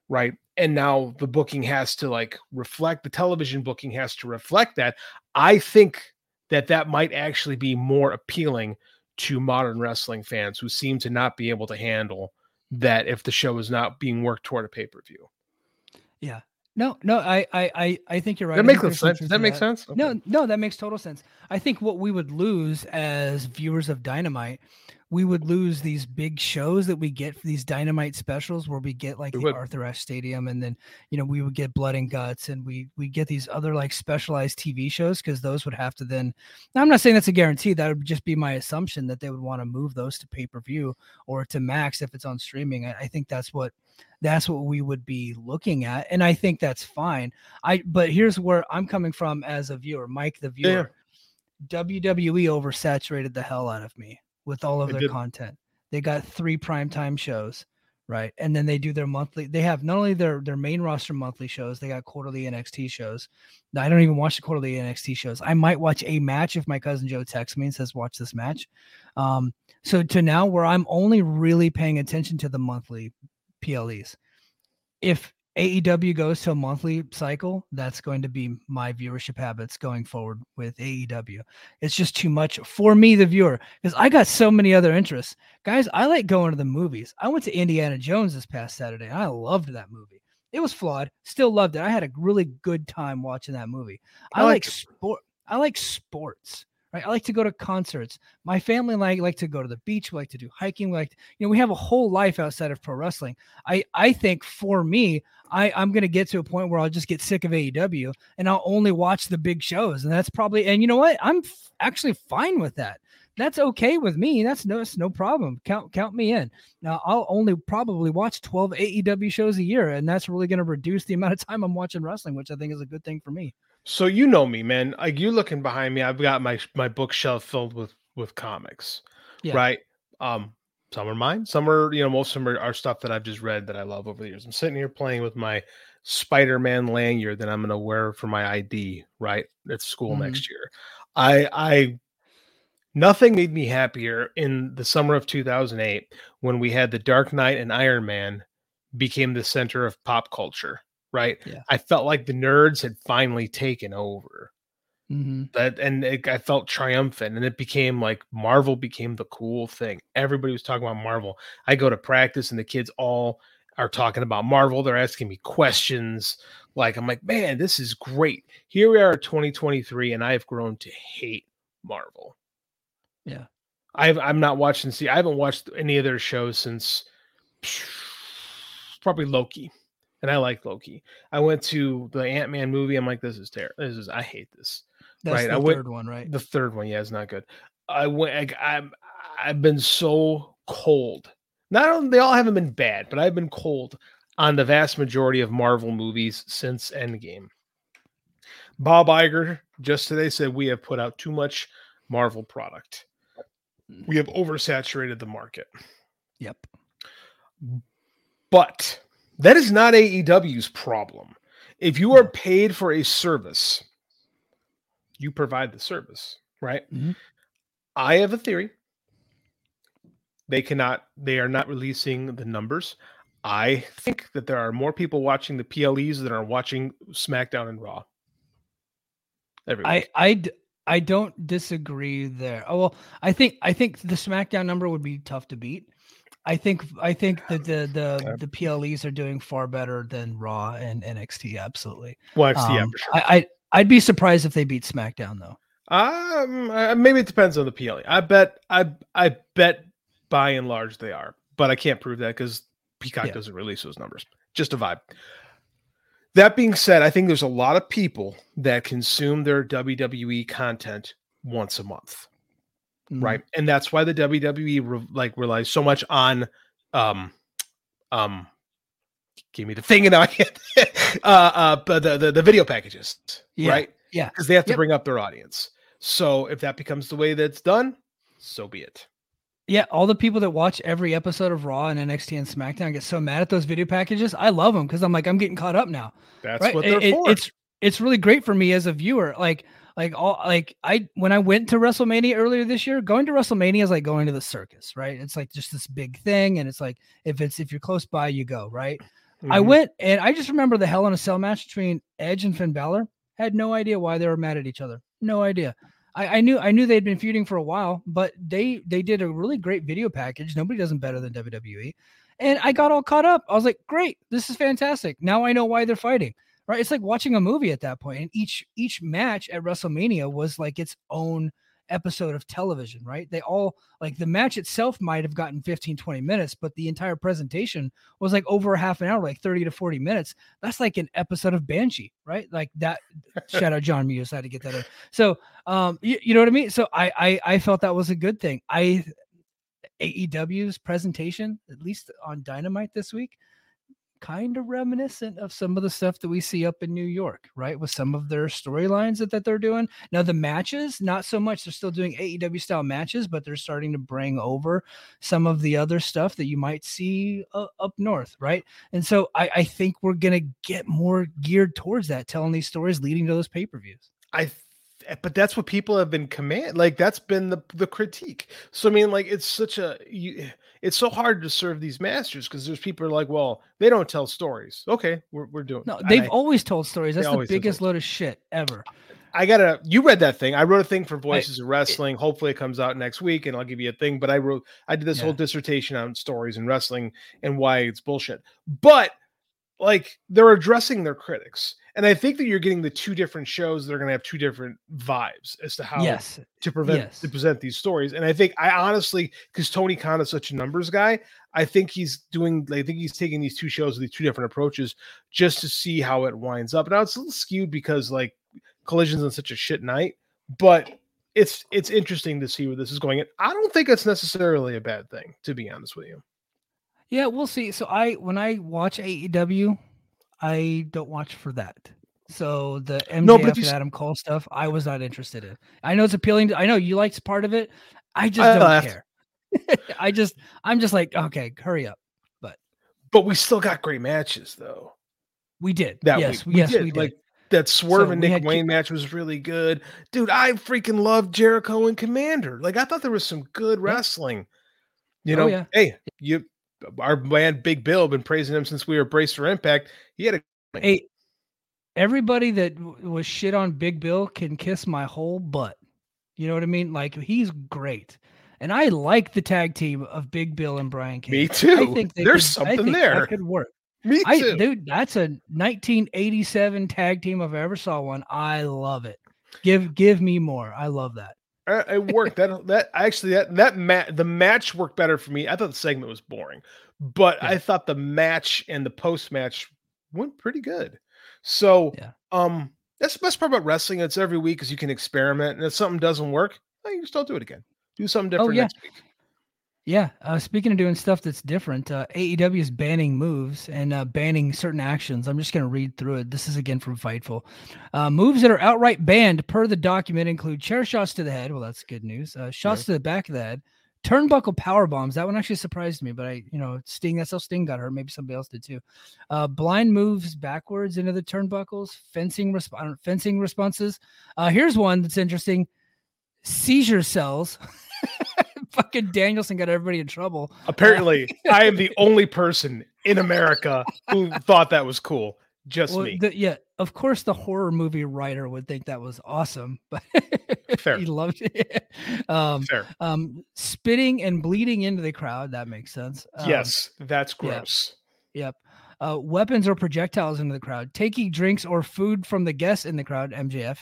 right? And now the booking has to like reflect the television booking has to reflect that. I think that that might actually be more appealing to modern wrestling fans who seem to not be able to handle that if the show is not being worked toward a pay-per-view. No, no, I I I, I think you're right. That makes think there's some sense. truth That makes sense. Okay. No, no, that makes total sense. I think what we would lose as viewers of Dynamite, we would lose these big shows that we get for these Dynamite specials where we get like We the would. Arthur Ashe Stadium and then, you know, we would get Blood and Guts and we we get these other like specialized TV shows because those would have to then now, I'm not saying that's a guarantee. That would just be my assumption that they would want to move those to pay-per-view or to max if it's on streaming. I, I think that's what that's what we would be looking at. And I think that's fine. I but here's where I'm coming from as a viewer, Mike the Yeah, yeah. viewer. WWE oversaturated the hell out of me with all of their content. They got three primetime shows, right? And then they do their monthly. They have not only their their main roster monthly shows, they got quarterly NXT shows. Now, I don't even watch the quarterly NXT shows. I might watch a match if my cousin Joe texts me and says watch this match. Um, so to now where I'm only really paying attention to the monthly PLEs. If AEW goes to a monthly cycle, that's going to be my viewership habits going forward with AEW. It's just too much for me, the viewer, because I got so many other interests. Guys, I like going to the movies. I went to Indiana Jones this past Saturday. And I loved that movie. It was flawed, still loved it. I had a really good time watching that movie. I, I like liked it. sport. I like sports. Right? I like to go to concerts. My family and I like to go to the beach. We like to do hiking. We like, to, you know, we have a whole life outside of pro wrestling. I I think for me, I I'm gonna get to a point where I'll just get sick of AEW and I'll only watch the big shows, and that's probably. And you know what? I'm f- actually fine with that. That's okay with me. That's no, it's no problem. Count count me in. Now I'll only probably watch 12 AEW shows a year, and that's really going to reduce the amount of time I'm watching wrestling, which I think is a good thing for me. So you know me, man. Like you looking behind me, I've got my my bookshelf filled with with comics. Yeah. Right. Um, some are mine, some are, you know, most of them are, are stuff that I've just read that I love over the years. I'm sitting here playing with my Spider-Man lanyard that I'm gonna wear for my ID, right? At school Mhm. next year. I I nothing made me happier in the summer of 2008 when we had the Dark Knight and Iron Man became the center of pop culture, right? Yeah. I felt like the nerds had finally taken over. Mm-hmm. That and it, I felt triumphant, and it became like Marvel became the cool thing. Everybody was talking about Marvel. I go to practice, and the kids all are talking about Marvel. They're asking me questions. Like I'm like, man, this is great. Here we are, 2023, and I have grown to hate Marvel. Yeah. I've I'm not watching. See, I haven't watched any of their shows since <sighs> probably Loki, and I like Loki. I went to the Ant Man movie. I'm like, this is terrible. This is I hate this. That's Right, the I went- third one, right? The third one, yeah, is not good. I went. I, I'm. I've been so cold. Not only they all haven't been bad, but I've been cold on the vast majority of Marvel movies since Endgame. Bob Iger just today said we have put out too much Marvel product. Mm. We have oversaturated the market. Yep. But that is not AEW's problem. If you are paid for a service, you provide the service, right? Mhm. I have a theory. They cannot, they are not releasing the numbers. I think that there are more people watching the PLEs than are watching SmackDown and Raw. I. I I don't disagree there. Oh well, I think I think the SmackDown number would be tough to beat. I think I think that the the the PLEs are doing far better than Raw and NXT. Absolutely. well, NXT, yeah, Um, for sure. I, I I'd be surprised if they beat SmackDown though. Um, uh, maybe it depends on the PLE. I bet, I, I bet by and large they are, but I can't prove that because Peacock Yeah. doesn't release those numbers. Just a vibe. That being said, I think there's a lot of people that consume their WWE content once a month, Mhm. right? And that's why the WWE re- like relies so much on, um, um, give me the thing and I can't, uh, uh, but the, the the video packages, Yeah. right? Yeah. because they have to Yep. bring up their audience. So if that becomes the way that's done, so be it. Yeah, all the people that watch every episode of Raw and NXT and SmackDown get so mad at those video packages. I love them because I'm like I'm getting caught up now. That's right? what they're it- for. It's it's really great for me as a viewer. Like like all like I when I went to WrestleMania earlier this year, going to WrestleMania is like going to the circus, right? It's like just this big thing, and it's like if it's if you're close by, you go, right? I Mhm. went and I just remember the Hell in a Cell match between Edge and Finn Balor. Had no idea why they were mad at each other. No idea. I, I knew I knew they'd been feuding for a while, but they they did a really great video package. Nobody does them better than WWE. And I got all caught up. I was like, great, this is fantastic. Now I know why they're fighting. Right. It's like watching a movie at that point. And each each match at WrestleMania was like its own episode of television, right? They all like the match itself might have gotten 15, 20 minutes, but the entire presentation was like over a half an hour, like 30 to 40 minutes. That's like an episode of Banshee, right? Like that. <laughs> shout out John Muse. Had to get that in. So, um, you, you know what I mean? So I, I, I felt that was a good thing. I, AEW's presentation, at least on Dynamite this week, kind of reminiscent of some of the stuff that we see up in New York, right? With some of their storylines that, that they're doing. Now, the matches, not so much. They're still doing AEW style matches, but they're starting to bring over some of the other stuff that you might see uh, up north, right? And so I, I think we're going to get more geared towards that, telling these stories leading to those pay per views. I th- but that's what people have been command like that's been the the critique. So I mean like it's such a you it's so hard to serve these masters because there's people who are like, well, they don't tell stories. Okay, we're we're doing No, they've I, always told stories. That's the biggest load of shit ever. I gotta you read that thing. I wrote a thing for Voices of Wrestling. Hopefully it comes out next week and I'll give you a thing. But I wrote I did this whole dissertation on stories and wrestling and why it's bullshit. But like they're addressing their critics. And I think that you're getting the two different shows that are gonna have two different vibes as to how yes. to prevent Yes. to present these stories. And I think I honestly, because Tony Khan is such a numbers guy, I think he's doing. I think he's taking these two shows with these two different approaches just to see how it winds up. Now it's a little skewed because like collisions on such a shit night, but it's it's interesting to see where this is going. And I don't think it's necessarily a bad thing, to be honest with you. Yeah, we'll see. So I when I watch AEW, I don't watch for that. So the MJF No, and Adam Cole stuff, I was not interested in. I know it's appealing. To, I know you liked part of it. I just I don't laughed. care. <laughs> I just I'm just like okay, hurry up. But but we still got great matches though. We did. That yes, week. yes, did. we did. Like that Swerve So and we Nick Wayne match was really good. Dude, I freaking love Jericho and Komander. Like I thought there was some good wrestling. You Oh, know, yeah. hey, you our man Big Bill been praising him since we were braced for impact. He had a hey, everybody that was shit on Big Bill can kiss my whole butt. You know what I mean? Like he's great. And I like the tag team of Big Bill and Brian Cage. me too. I think There's could- I something think there. That could work. me I too. dude, that's a 1987 tag team if I ever saw one. I love it. Give give me more. I love that. Uh, it worked. that <laughs> that actually that that mat the match worked better for me. I thought the segment was boring, but Yeah. I thought the match and the post match went pretty good. So Yeah. um That's the best part about wrestling. It's every week because you can experiment, and if something doesn't work, well, you just don't do it again. Do something different Oh, yeah. next week. Yeah. Uh, speaking of doing stuff that's different, uh, AEW is banning moves and uh, banning certain actions. I'm just going to read through it. This is again from Fightful. Uh, moves that are outright banned per the document include chair shots to the head. Well, that's good news. Uh, shots to the back of the head. Turnbuckle power bombs. That one actually surprised me, but I, you know, Sting. That's how Sting got hurt. Maybe somebody else did too. Uh, blind moves backwards into the turnbuckles. Fencing resp- fencing responses. Uh, here's one that's interesting. Seizure sells. <laughs> Fucking Danielson got everybody in trouble. Apparently, <laughs> I am the only person in America who thought that was cool. Just Well, me. the- yeah, of course, the horror movie writer would think that was awesome, <laughs> but Fair. he loved it. um, Fair. um, spitting and bleeding into the crowd. That makes sense. Um, yes, that's gross. Yep. Uh, weapons or projectiles into the crowd, taking drinks or food from the guests in the crowd, MJF,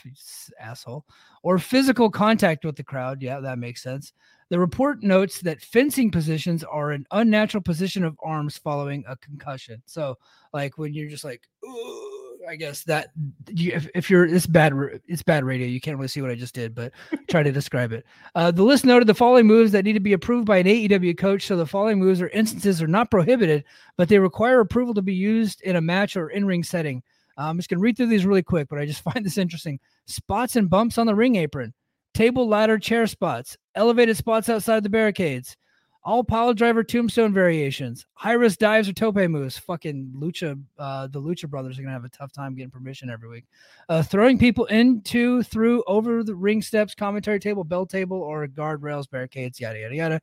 asshole, or physical contact with the crowd. Yeah, that makes sense. The report notes that fencing positions are an unnatural position of arms following a concussion. So, like when you're just like, I guess that you, if, if you're it's bad, it's bad radio. You can't really see what I just did, but try to describe it. <laughs> Uh, the list noted the following moves that need to be approved by an AEW coach. So the following moves or instances are not prohibited, but they require approval to be used in a match or in ring setting. Uh, I'm just going to read through these really quick, but I just <laughs> find this interesting. Spots and bumps on the ring apron, table, ladder, chair spots, elevated spots outside the barricades, all pile driver tombstone variations, high risk dives or tope moves. Fucking Lucha, uh, the Lucha brothers are to have a tough time getting permission every week. Uh, throwing people into, through, over the ring steps, commentary table, bell table, or guardrails, barricades, yada, yada, yada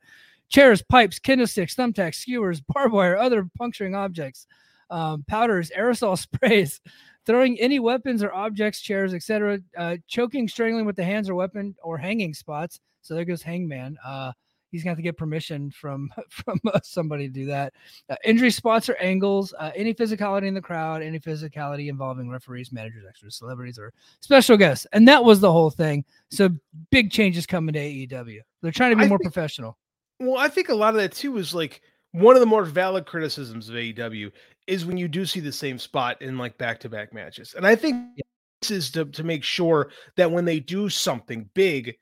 chairs, pipes, candlesticks, thumbtacks, skewers, <laughs> barbed wire, other puncturing objects, um, powders, aerosol <laughs> sprays, throwing any weapons or objects, chairs, etc., uh, choking, strangling with the hands or weapon, or hanging spots. So there goes Hangman. Uh, he's going to have to get permission from <laughs> from uh, somebody to do that. Uh, injury spots or angles, uh, any physicality in the crowd, any physicality involving referees, managers, extras, celebrities, or special guests, and that was the whole thing. So big changes coming to AEW. They're trying to be I more think- professional. Well, I think a lot of that too is like one of the more valid criticisms of AEW is when you do see the same spot in like back to back matches. And I think this is to, to make sure that when they do something big,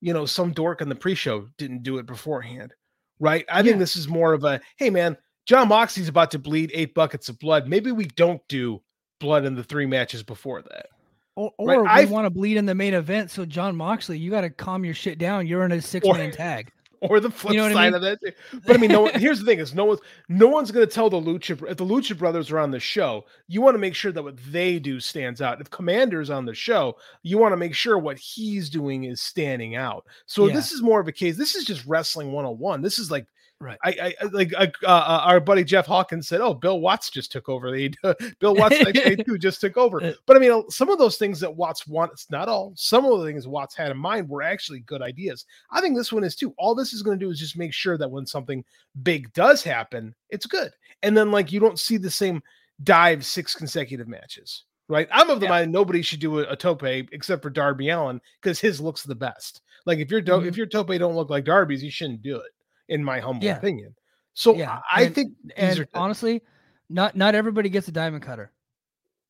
you know, some dork on the pre show didn't do it beforehand. Right. I think this is more of a hey, man, Jon Moxley's about to bleed eight buckets of blood. Maybe we don't do blood in the three matches before that. Or, Right, or we I've- want to bleed in the main event. So John Moxley, you got to calm your shit down. You're in a six man tag. <laughs> or the flip know what I side mean? of that. too. But I mean, no <laughs> here's the thing: is no one's no one's going to tell the Lucha if the Lucha Brothers are on the show. You want to make sure that what they do stands out. If Komander's on the show, you want to make sure what he's doing is standing out. So Yeah. this is more of a case. This is just wrestling 101. This is like. Right. I, I I- like uh, uh, our buddy Jeff Hawkins said, "Oh, Bill Watts just took over. The <laughs> Bill <laughs> Watts too just took over." Uh, But I mean, some of those things that Watts wants, not all, some of the things Watts had in mind were actually good ideas. I think this one is too. All this is going to do is just make sure that when something big does happen, it's good. And then, like, you don't see the same dive six consecutive matches, right? I'm of the Yeah. mind nobody should do a, a tope except for Darby Allin because his looks the best. Like, if your do- Mhm. if your tope don't look like Darby's, you shouldn't do it, in my humble Yeah. opinion. So Yeah, I and- think And are honestly, not not everybody gets a diamond cutter,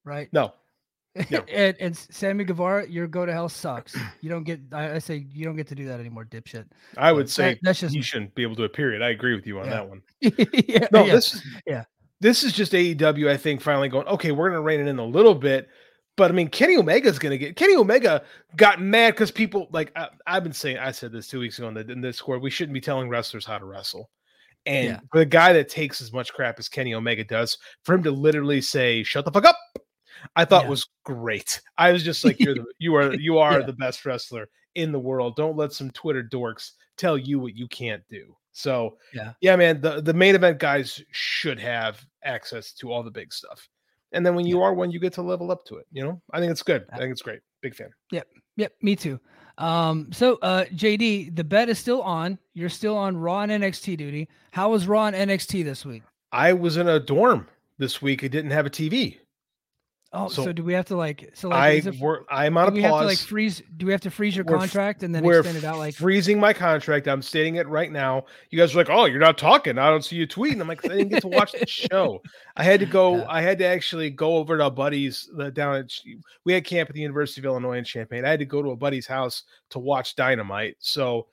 right? no. No. <laughs> and, and Sammy Guevara, your go to hell sucks. You don't get. I, I say you don't get to do that anymore, dipshit. I would That- say that's just you shouldn't be able to. Period. I agree with you on Yeah. that one. <laughs> yeah, No, this is yeah. This is just AEW, I think, finally going, okay, we're gonna rein it in a little bit. But I mean, Kenny Omega's gonna get Kenny Omega got mad because people like I, I've been saying I said this two weeks ago in the in this score. We shouldn't be telling wrestlers how to wrestle. And Yeah. the guy that takes as much crap as Kenny Omega does, for him to literally say, shut the fuck up, I thought Yeah. was great. I was just like, You're the you are you <laughs> are Yeah. the best wrestler in the world. Don't let some Twitter dorks tell you what you can't do. So Yeah. yeah, man, the, the main event guys should have access to all the big stuff. And then when you are one, you get to level up to it. You know, I think it's good. I think it's great. Big fan. Yep. Yep, me too. Um, so uh JD, the bet is still on. You're still on Raw and NXT duty. How was Raw and NXT this week? I was in a dorm this week. I didn't have a TV. Oh, so, So do we have to like so like I is it- work. I'm on do a we pause. have to like freeze do we have to freeze your We're contract and then extend it out like freezing my contract. I'm stating it right now. You guys are like, "Oh, you're not talking. I don't see you tweeting." I'm like, "I didn't get to watch the <laughs> show. I had to go. Yeah. I had to actually go over to our buddies uh, down at. We had camp at the University of Illinois in Champaign. I had to go to a buddy's house to watch Dynamite. So,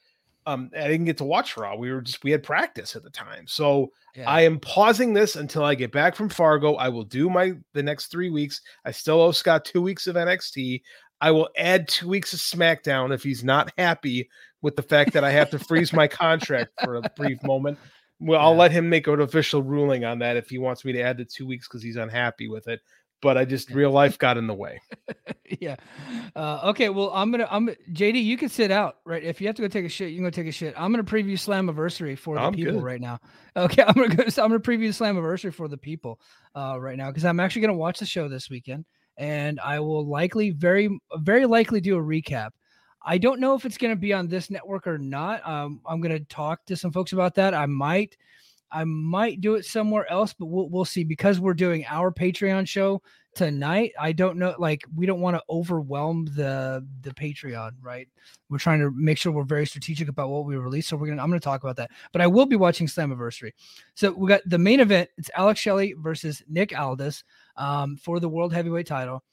um, I didn't get to watch Raw. We were just we had practice at the time. So Yeah. I am pausing this until I get back from Fargo. I will do my the next three weeks. I still owe Scott two weeks of NXT. I will add two weeks of SmackDown if he's not happy with the fact that I have to freeze my contract for a brief moment. Well, I'll let him make an official ruling on that if he wants me to add the two weeks because he's unhappy with it. But I just real life got in the way. <laughs> yeah. Uh, okay. Well, I'm gonna. I'm JD. You can sit out, right? If you have to go take a shit, you can go take a shit. I'm gonna preview Slammiversary for the I'm people good. right now. Okay. <laughs> I'm gonna go. I'm gonna preview Slammiversary for the people uh, right now because I'm actually gonna watch the show this weekend, and I will likely, very, very likely, do a recap. I don't know if it's gonna be on this network or not. Um, I'm gonna talk to some folks about that. I might. I might do it somewhere else, but we'll we'll see because we're doing our Patreon show tonight. I don't know, like we don't want to overwhelm the the Patreon, right? We're trying to make sure we're very strategic about what we release. So we're gonna I'm gonna talk about that. But I will be watching Slammiversary. So we got the main event. It's Alex Shelley versus Nick Aldis um, for the world heavyweight title.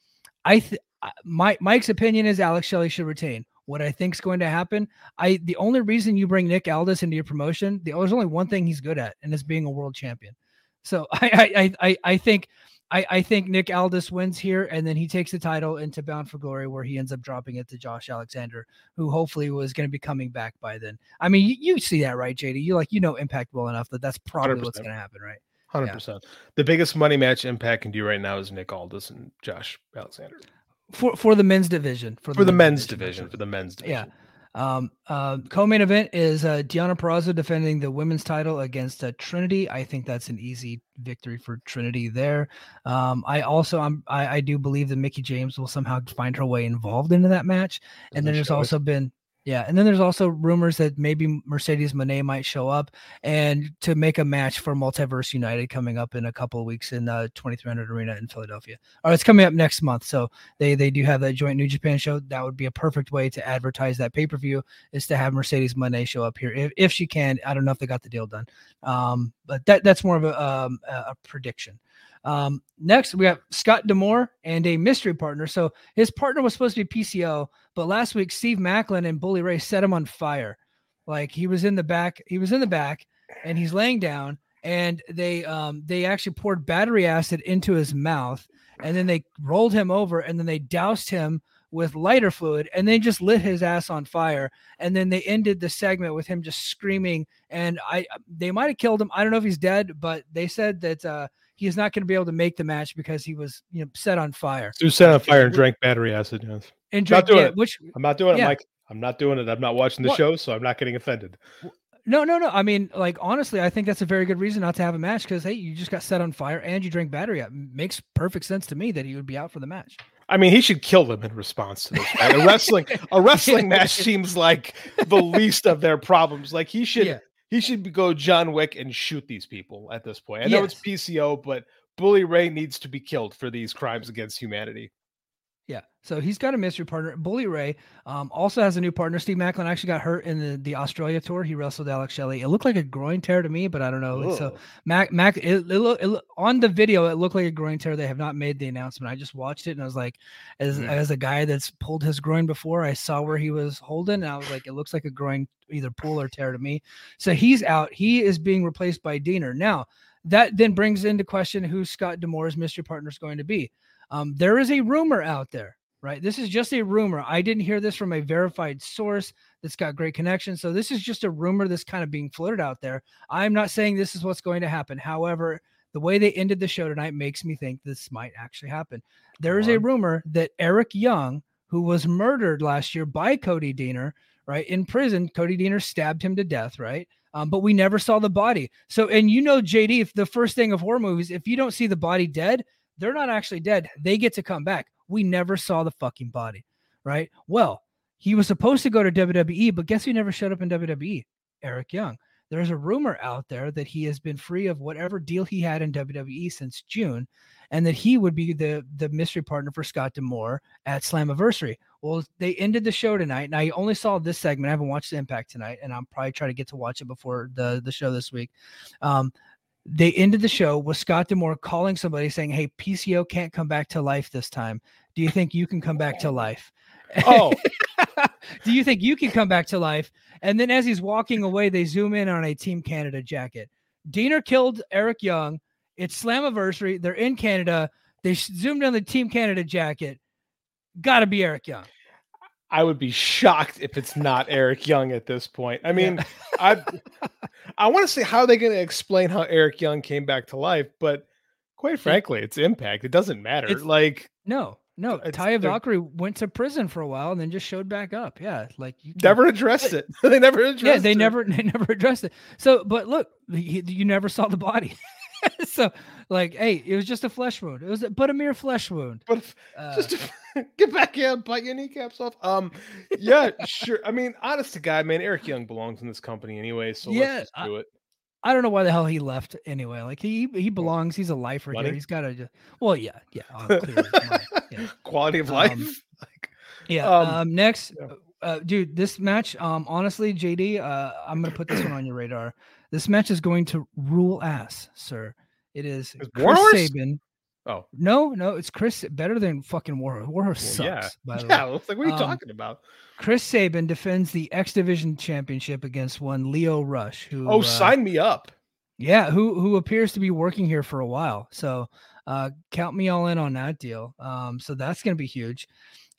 I th- my Mike's opinion is Alex Shelley should retain. What I think is going to happen, I the only reason you bring Nick Aldis into your promotion, the, there's only one thing he's good at, and it's being a world champion. So <laughs> I I I, I, I think I, I think Nick Aldis wins here, and then he takes the title into Bound for Glory, where he ends up dropping it to Josh Alexander, who hopefully was going to be coming back by then. I mean, you, you see that, right, JD? You like you know Impact well enough that that's probably what's 100%. going to happen, right? Hundred percent. The biggest money match Impact can do right now is Nick Aldis and Josh Alexander For for the men's division, for the, for the men's that's division. right. For the men's division. Yeah. Um, uh, co-main event is uh, Deonna Purrazzo defending the women's title against uh, Trinity. I think that's an easy victory for Trinity there. Um, I also I'm, I, I do believe that Mickie James will somehow find her way involved into that match. and then Doesn't there's show it. also been yeah, and then there's also rumors that maybe Mercedes Moné might show up and to make a match for Multiverse United coming up in a couple of weeks in uh 2300 Arena in Philadelphia. Or it's coming up next month, so they they do have that joint New Japan show. That would be a perfect way to advertise that pay per view is to have Mercedes Moné show up here if, if she can. I don't know if they got the deal done, um, but that that's more of a um, a prediction. Um, next, we have Scott D'Amore and a mystery partner. So his partner was supposed to be PCO, but last week Steve Maclin and Bully Ray set him on fire. Like he was in the back, he was in the back, and he's laying down, and they um they actually poured battery acid into his mouth, and then they rolled him over, and then they doused him with lighter fluid, and they just lit his ass on fire, and then they ended the segment with him just screaming. And I they might have killed him. I don't know if he's dead, but they said that uh he is not going to be able to make the match because he was you know set on fire. Who set on fire and drank battery acid? Yes. And Not drink, doing yeah, it. which I'm not doing it, Yeah. Mike. I'm not doing it. I'm not watching the What? show, so I'm not getting offended. No, no, no. I mean, like honestly, I think that's a very good reason not to have a match because hey, you just got set on fire and you drank battery. It makes perfect sense to me that he would be out for the match. I mean, he should kill them in response to this. Right? A wrestling a <laughs> wrestling match seems like the least of their problems. Like he should Yeah. He should go John Wick and shoot these people at this point. I know it's PCO, but Bully Ray needs to be killed for these crimes against humanity. Yeah. So he's got a mystery partner. Bully Ray um, also has a new partner. Steve Maclin actually got hurt in the, the Australia tour. He wrestled Alex Shelley. It looked like a groin tear to me, but I don't know. So Mac Mac it, it, look, it on the video it looked like a groin tear. They have not made the announcement. I just watched it and I was like, as Hmm. as a guy that's pulled his groin before, I saw where he was holding. And I was like, it looks like a groin either pull or tear to me. So he's out. He is being replaced by Deaner. Now that then brings into question who Scott D'Amore's mystery partner is going to be. Um, there is a rumor out there, right? This is just a rumor. I didn't hear this from a verified source that's got great connections. So this is just a rumor that's kind of being floated out there. I'm not saying this is what's going to happen. However, the way they ended the show tonight makes me think this might actually happen. There is a rumor that Eric Young, who was murdered last year by Cody Deaner, right in prison, Cody Deaner stabbed him to death, right? Um, but we never saw the body. So, and you know, JD, if the first thing of horror movies, if you don't see the body dead, they're not actually dead. They get to come back. We never saw the fucking body, right? Well, he was supposed to go to WWE, but guess who never showed up in WWE? Eric Young. there's a rumor out there that he has been free of whatever deal he had in WWE since June, and that he would be the the mystery partner for Scott D'Amore at Slammiversary. Well, they ended the show tonight, and I only saw this segment. I haven't watched the Impact tonight, and I'm probably trying to get to watch it before the the show this week. Um, they ended the show with Scott D'Amore calling somebody saying, "Hey, PCO can't come back to life this time. Do you think you can come back to oh. life?" Oh, <laughs> Do you think you can come back to life? And then as he's walking away, they zoom in on a Team Canada jacket. Deaner killed Eric Young. It's Slammiversary. They're in Canada. They zoomed on the Team Canada jacket. Got to be Eric Young. I would be shocked if it's not Eric Young at this point. I mean, I I want to see how they're going to explain how Eric Young came back to life, but quite frankly, it's impact. It doesn't matter. It's- like No, no. Uh, it's- Taya Valkyrie went to prison for a while and then just showed back up. Yeah, like you never addressed it. <laughs> they never addressed Yeah, they it. never <laughs> they never addressed it. So, but look, you never saw the body. <laughs> <laughs> so, like, hey, it was just a flesh wound. It was, but a mere flesh wound. But if- Uh, just to <laughs> get back and bite your kneecaps off. Um, yeah, sure. I mean, honest to God, man, Eric Young belongs in this company anyway. So Yeah, let's just do it. I don't know why the hell he left anyway. Like he he belongs. He's a lifer Money? here. He's got to just. Well, yeah, yeah. uh, <laughs> clearly, money, yeah. Quality of Um, life. like, Yeah. Um, Um, next, yeah. uh, dude, this match, um, honestly, JD, uh, I'm gonna put this one on your radar. This match is going to rule ass, sir. It is Is Chris Warhorse? Sabin. oh, No, no, it's Chris. Better than fucking Warhorse. Warhorse well, yeah. sucks. By <laughs> the yeah. way, It's like, what are you Um, talking about? Chris Sabin defends the X Division Championship against one Lio Rush, who Oh, uh, sign me up. Yeah, who who appears to be working here for a while. So uh count me all in on that deal. Um so that's going to be huge.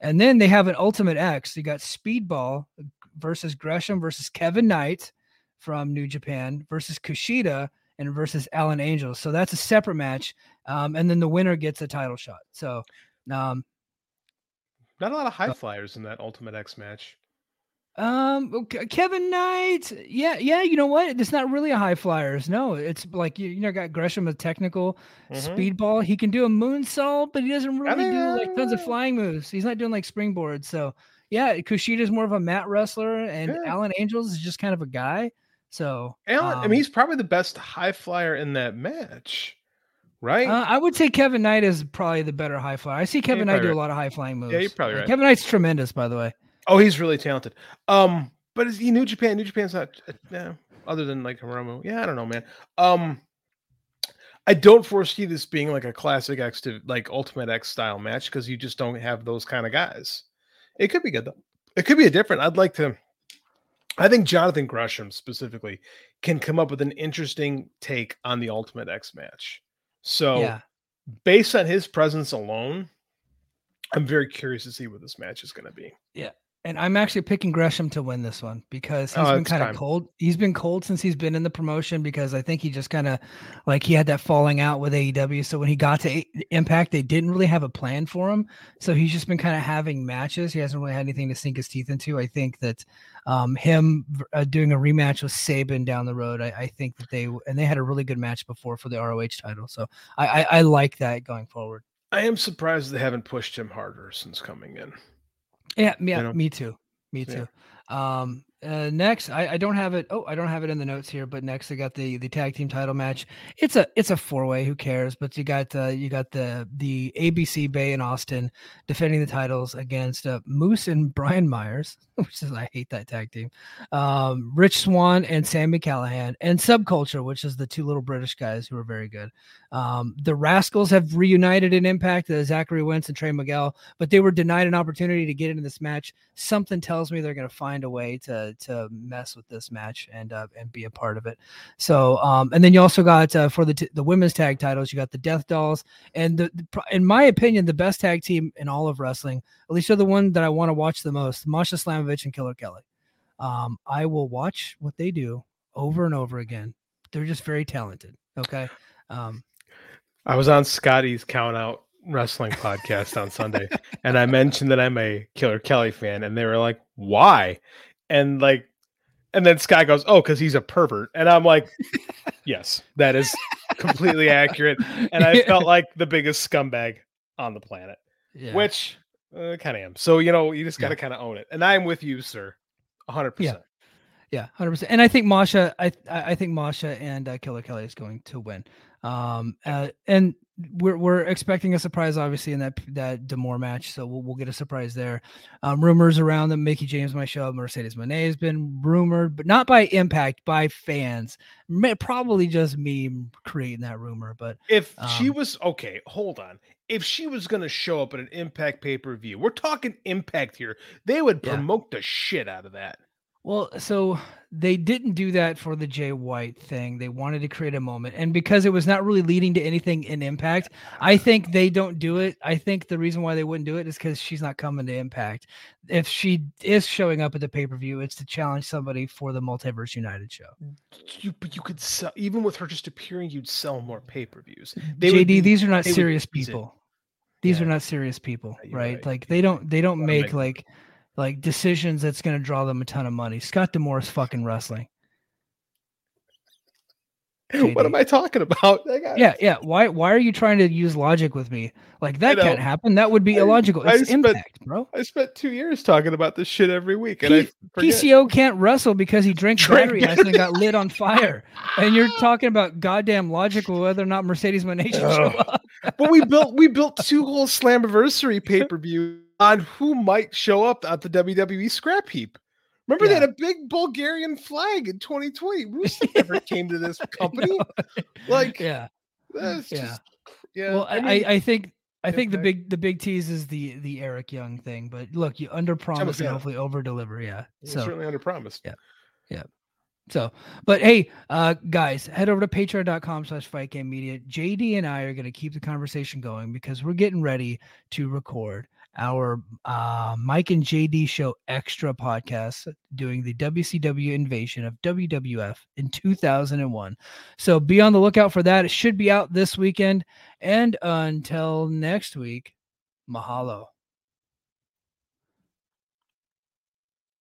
And then they have an Ultimate X. You got Speedball versus Gresham versus Kevin Knight from New Japan versus Kushida and versus Alan Angels. So that's a separate match. Um and then the winner gets a title shot. So um Not a lot of high uh, flyers in that Ultimate X match. Um, Kevin Knight, yeah, yeah. You know what? It's not really a high flyers. No, it's like you, you know, got Gresham a technical Mhm. speedball. He can do a moonsault, but he doesn't really do like tons of flying moves. He's not doing like springboards. So yeah, Kushida's more of a mat wrestler, and Yeah. Alan Angels is just kind of a guy. So Alan, I um, mean, he's probably the best high flyer in that match, right? uh, I would say Kevin Knight is probably the better high flyer. I see Kevin you're Knight do probably a lot of high flying moves. Yeah, you're probably Uh, right. Kevin Knight's tremendous, by the way. oh, he's really talented. Um, but is he New Japan? New Japan's not, uh, yeah, other than like Hiromu. Yeah, I don't know, man. Um, I don't foresee this being like a classic X to like Ultimate X style match because you just don't have those kind of guys. It could be good though. It could be a different. I'd like to. I think Jonathan Gresham specifically can come up with an interesting take on the Ultimate X match. So, Yeah. based on his presence alone, I'm very curious to see what this match is going to be. And I'm actually picking Gresham to win this one because he's Oh, been kind of cold. He's been cold since he's been in the promotion because I think he just kind of like he had that falling out with AEW. So when he got to A- Impact, they didn't really have a plan for him. So he's just been kind of having matches. He hasn't really had anything to sink his teeth into. I think that um, him uh, doing a rematch with Sabin down the road, I, I think that they and they had a really good match before for the ROH title. So I, I, I like that going forward. I am surprised they haven't pushed him harder since coming in. Yeah, yeah, know? me too. Me Yeah. too. Um, uh, next, I, I don't have it. Oh, I don't have it in the notes here, but next I got the the tag team title match. It's a it's a four way. Who cares? But you got uh, you got the the ABC Bey and Austin defending the titles against uh, Moose and Brian Myers, <laughs> which is I hate that tag team. Um, Rich Swann and Sami Callihan and Subculture, which is the two little British guys who are very good. Um, the Rascals have reunited in Impact, uh, Zachary Wentz and Trey Miguel, but they were denied an opportunity to get into this match. Something tells me they're going to find a way to to mess with this match and uh, and be a part of it. So, um, and then you also got uh, for the t- the women's tag titles, you got the Death Dollz, and the, the in my opinion, the best tag team in all of wrestling. At least they're the one that I want to watch the most: Masha Slamovich and Killer Kelly. Um, I will watch what they do over and over again. They're just very talented. Okay. Um, I was on Scotty's Count Out Wrestling podcast on Sunday, and I mentioned that I'm a Killer Kelly fan, and they were like, "Why?" And like, and then Scott goes, "Oh, because he's a pervert," and I'm like, "Yes, that is completely accurate." And I felt like the biggest scumbag on the planet, yeah. which uh, kind of am. So you know, you just got to Yeah. kind of own it. And I'm with you, sir, hundred percent. Yeah, hundred percent. And I think Masha, I I think Masha and uh, Killer Kelly is going to win. Um, uh, and we're we're expecting a surprise, obviously, in that that D'Amore match. So we'll, we'll get a surprise there. Um, rumors around that Mickie James might show up. Mercedes Moné has been rumored, but not by Impact, by fans. Probably just me creating that rumor. But If she Um, was okay, hold on. If she was going to show up at an Impact pay per view, we're talking Impact here. They would Yeah. promote the shit out of that. Well, so they didn't do that for the Jay White thing. They wanted to create a moment. And because it was not really leading to anything in Impact, I think they don't do it. I think the reason why they wouldn't do it is because she's not coming to Impact. If she is showing up at the pay per view, it's to challenge somebody for the Multiverse United show. Mm, you, but you could sell even with her just appearing, you'd sell more pay per views. JD, mm, be- these are not serious people. These Yeah. are not serious people, Yeah, right? right. Like they don't they don't make make- like like decisions that's going to draw them a ton of money. Scott D'Amore is fucking wrestling. <laughs> what am I talking about? I Yeah, yeah. Why why are you trying to use logic with me? Like that know. can't happen. That would be I- illogical. I It's spent- impact, bro. I spent two years talking about this shit every week, and I P- forget. PCO can't wrestle because he drank battery <laughs> acid and got lit on fire. And you're <laughs> talking about goddamn logical whether or not Mercedes Moné should show up. but we built we built two whole Slammiversary pay per view on who might show up at the WWE scrap heap. Remember they had a big Bulgarian flag in 2020. Rusev <laughs> never came to this company. Like, Yeah. that's Yeah. just yeah. Well, I, mean, I, I think I think the big the big tease is the the Eric Young thing. But look, you under promise and hopefully over deliver. Yeah. So certainly under promised. Yeah. Yeah. So, but hey, uh, guys, head over to patreon.com slash fight game media. JD and I are going to keep the conversation going because we're getting ready to record our uh, Mike and JD show extra podcast doing the WCW invasion of WWF in 2001. So be on the lookout for that. It should be out this weekend. And until next week, mahalo.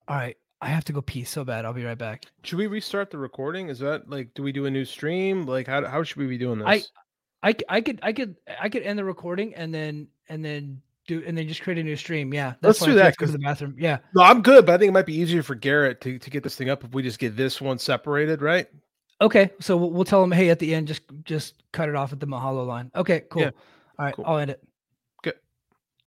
All right. I have to go pee so bad. I'll be right back. Should we restart the recording? Is that like do we do a new stream? Like how how should we be doing this? I I could I could I could end the recording and then and then do and then just create a new stream. Yeah, Let's do if you have that, to go to 'cause- the bathroom. Yeah. no, I'm good, but I think it might be easier for Garrett to, to get this thing up if we just get this one separated, right? Okay. So we'll, we'll tell him, hey, at the end, just just cut it off at the Mahalo line. Okay. Cool. Yeah, All right. cool. I'll end it.